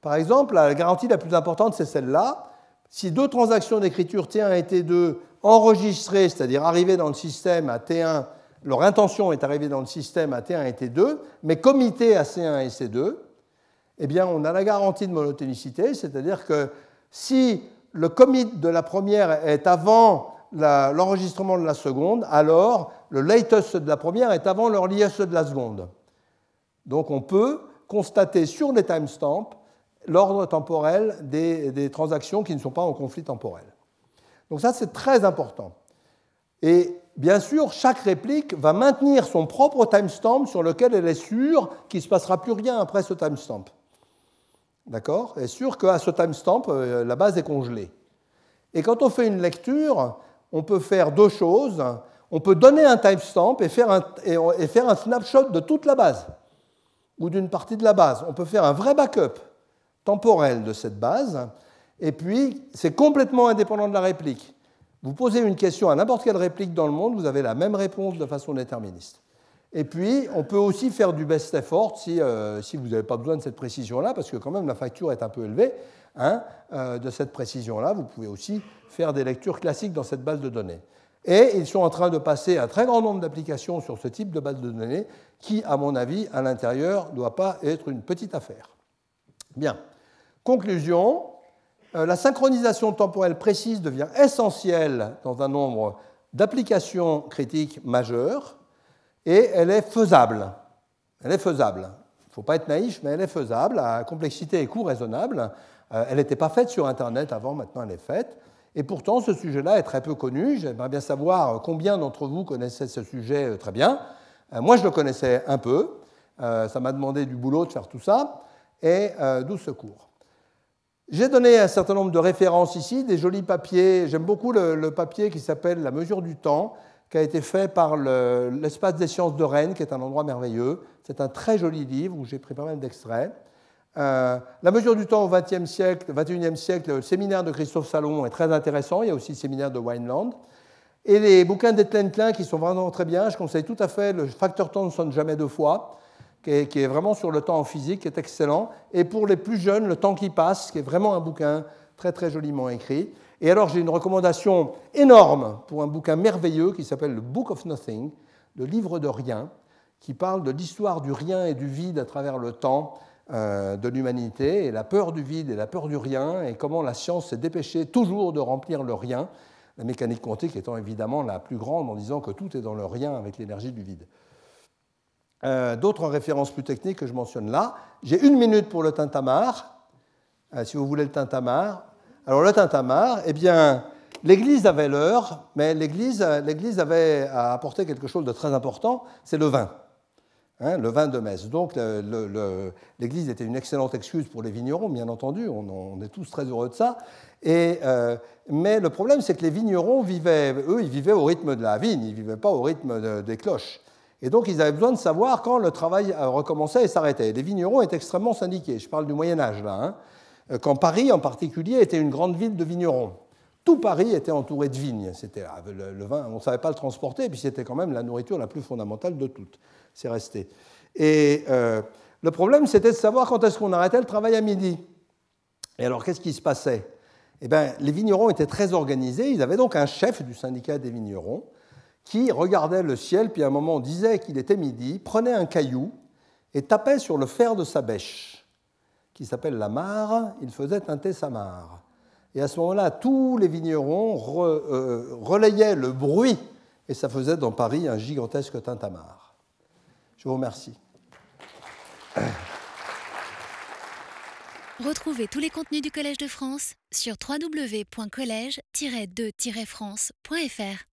Par exemple, la garantie la plus importante, c'est celle-là. Si deux transactions d'écriture T1 et T2 enregistrées, c'est-à-dire arrivées dans le système à T1, leur intention est arrivée dans le système à T1 et T2, mais committées à C1 et C2, eh bien, on a la garantie de monotonicité, c'est-à-dire que si le commit de la première est avant l'enregistrement de la seconde, alors le latest de la première est avant l'earliest de la seconde. Donc on peut constater sur les timestamps l'ordre temporel des, transactions qui ne sont pas en conflit temporel. Donc ça, c'est très important. Et bien sûr, chaque réplique va maintenir son propre timestamp sur lequel elle est sûre qu'il ne se passera plus rien après ce timestamp. D'accord est sûre qu'à ce timestamp, euh, la base est congelée. Et quand on fait une lecture, on peut faire deux choses. On peut donner un timestamp et faire un, et faire un snapshot de toute la base ou d'une partie de la base. On peut faire un vrai backup temporelle de cette base. Et puis, c'est complètement indépendant de la réplique. Vous posez une question à n'importe quelle réplique dans le monde, vous avez la même réponse de façon déterministe. Et puis, on peut aussi faire du best effort si, euh, si vous n'avez pas besoin de cette précision-là, parce que quand même la facture est un peu élevée hein, euh, de cette précision-là. Vous pouvez aussi faire des lectures classiques dans cette base de données. Et ils sont en train de passer un très grand nombre d'applications sur ce type de base de données, qui, à mon avis, à l'intérieur, ne doit pas être une petite affaire. Bien. Conclusion, euh, la synchronisation temporelle précise devient essentielle dans un nombre d'applications critiques majeures et elle est faisable. Elle est faisable. Il ne faut pas être naïf, mais elle est faisable à complexité et coût raisonnable. Euh, elle n'était pas faite sur Internet avant, maintenant elle est faite. Et pourtant, ce sujet-là est très peu connu. J'aimerais bien savoir combien d'entre vous connaissaient ce sujet euh, très bien. Moi, je le connaissais un peu. Ça m'a demandé du boulot de faire tout ça. Et d'où ce cours. J'ai donné un certain nombre de références ici, des jolis papiers. J'aime beaucoup le, papier qui s'appelle La mesure du temps, qui a été fait par l'Espace des sciences de Rennes, qui est un endroit merveilleux. C'est un très joli livre où j'ai pris pas mal d'extraits. Euh, la mesure du temps au XXe siècle, 21e siècle, le séminaire de Christophe Salomon est très intéressant. Il y a aussi le séminaire de Wineland. Et les bouquins d'Etlen Klein qui sont vraiment très bien. Je conseille tout à fait le facteur temps ne sonne jamais deux fois qui est, vraiment sur le temps en physique, qui est excellent. Et pour les plus jeunes, Le temps qui passe, qui est vraiment un bouquin très très joliment écrit. Et alors j'ai une recommandation énorme pour un bouquin merveilleux qui s'appelle le Book of Nothing, le livre de rien, qui parle de l'histoire du rien et du vide à travers le temps euh, de l'humanité, et la peur du vide et la peur du rien, et comment la science s'est dépêchée toujours de remplir le rien, la mécanique quantique étant évidemment la plus grande en disant que tout est dans le rien avec l'énergie du vide. Euh, d'autres références plus techniques que je mentionne là. J'ai une minute pour le tintamarre, euh, si vous voulez le tintamarre. Alors le tintamarre, eh bien, l'Église avait l'heure, mais l'Église avait apporté quelque chose de très important, c'est le vin. Hein, le vin de messe. Donc l'Église était une excellente excuse pour les vignerons, bien entendu, on, est tous très heureux de ça. Euh, mais le problème, c'est que les vignerons vivaient, eux, ils vivaient au rythme de la vigne, ils ne vivaient pas au rythme des cloches. Et donc ils avaient besoin de savoir quand le travail recommençait et s'arrêtait. Les vignerons étaient extrêmement syndiqués, je parle du Moyen Âge là, hein. Euh, quand Paris en particulier était une grande ville de vignerons. Tout Paris était entouré de vignes. C'était le, vin, on ne savait pas le transporter, et puis c'était quand même la nourriture la plus fondamentale de toutes c'est resté. Et euh, le problème, c'était de savoir quand est-ce qu'on arrêtait le travail à midi. Et alors, qu'est-ce qui se passait? Eh bien, les vignerons étaient très organisés. Ils avaient donc un chef du syndicat des vignerons qui regardait le ciel, puis à un moment on disait qu'il était midi, prenait un caillou et tapait sur le fer de sa bêche, qui s'appelle la mare. Il faisait teinter sa mare. Et à ce moment-là, tous les vignerons euh, relayaient le bruit, et ça faisait dans Paris un gigantesque tintamarre. Je vous remercie.
Retrouvez tous les contenus du Collège de France sur www.colège-2-france.fr.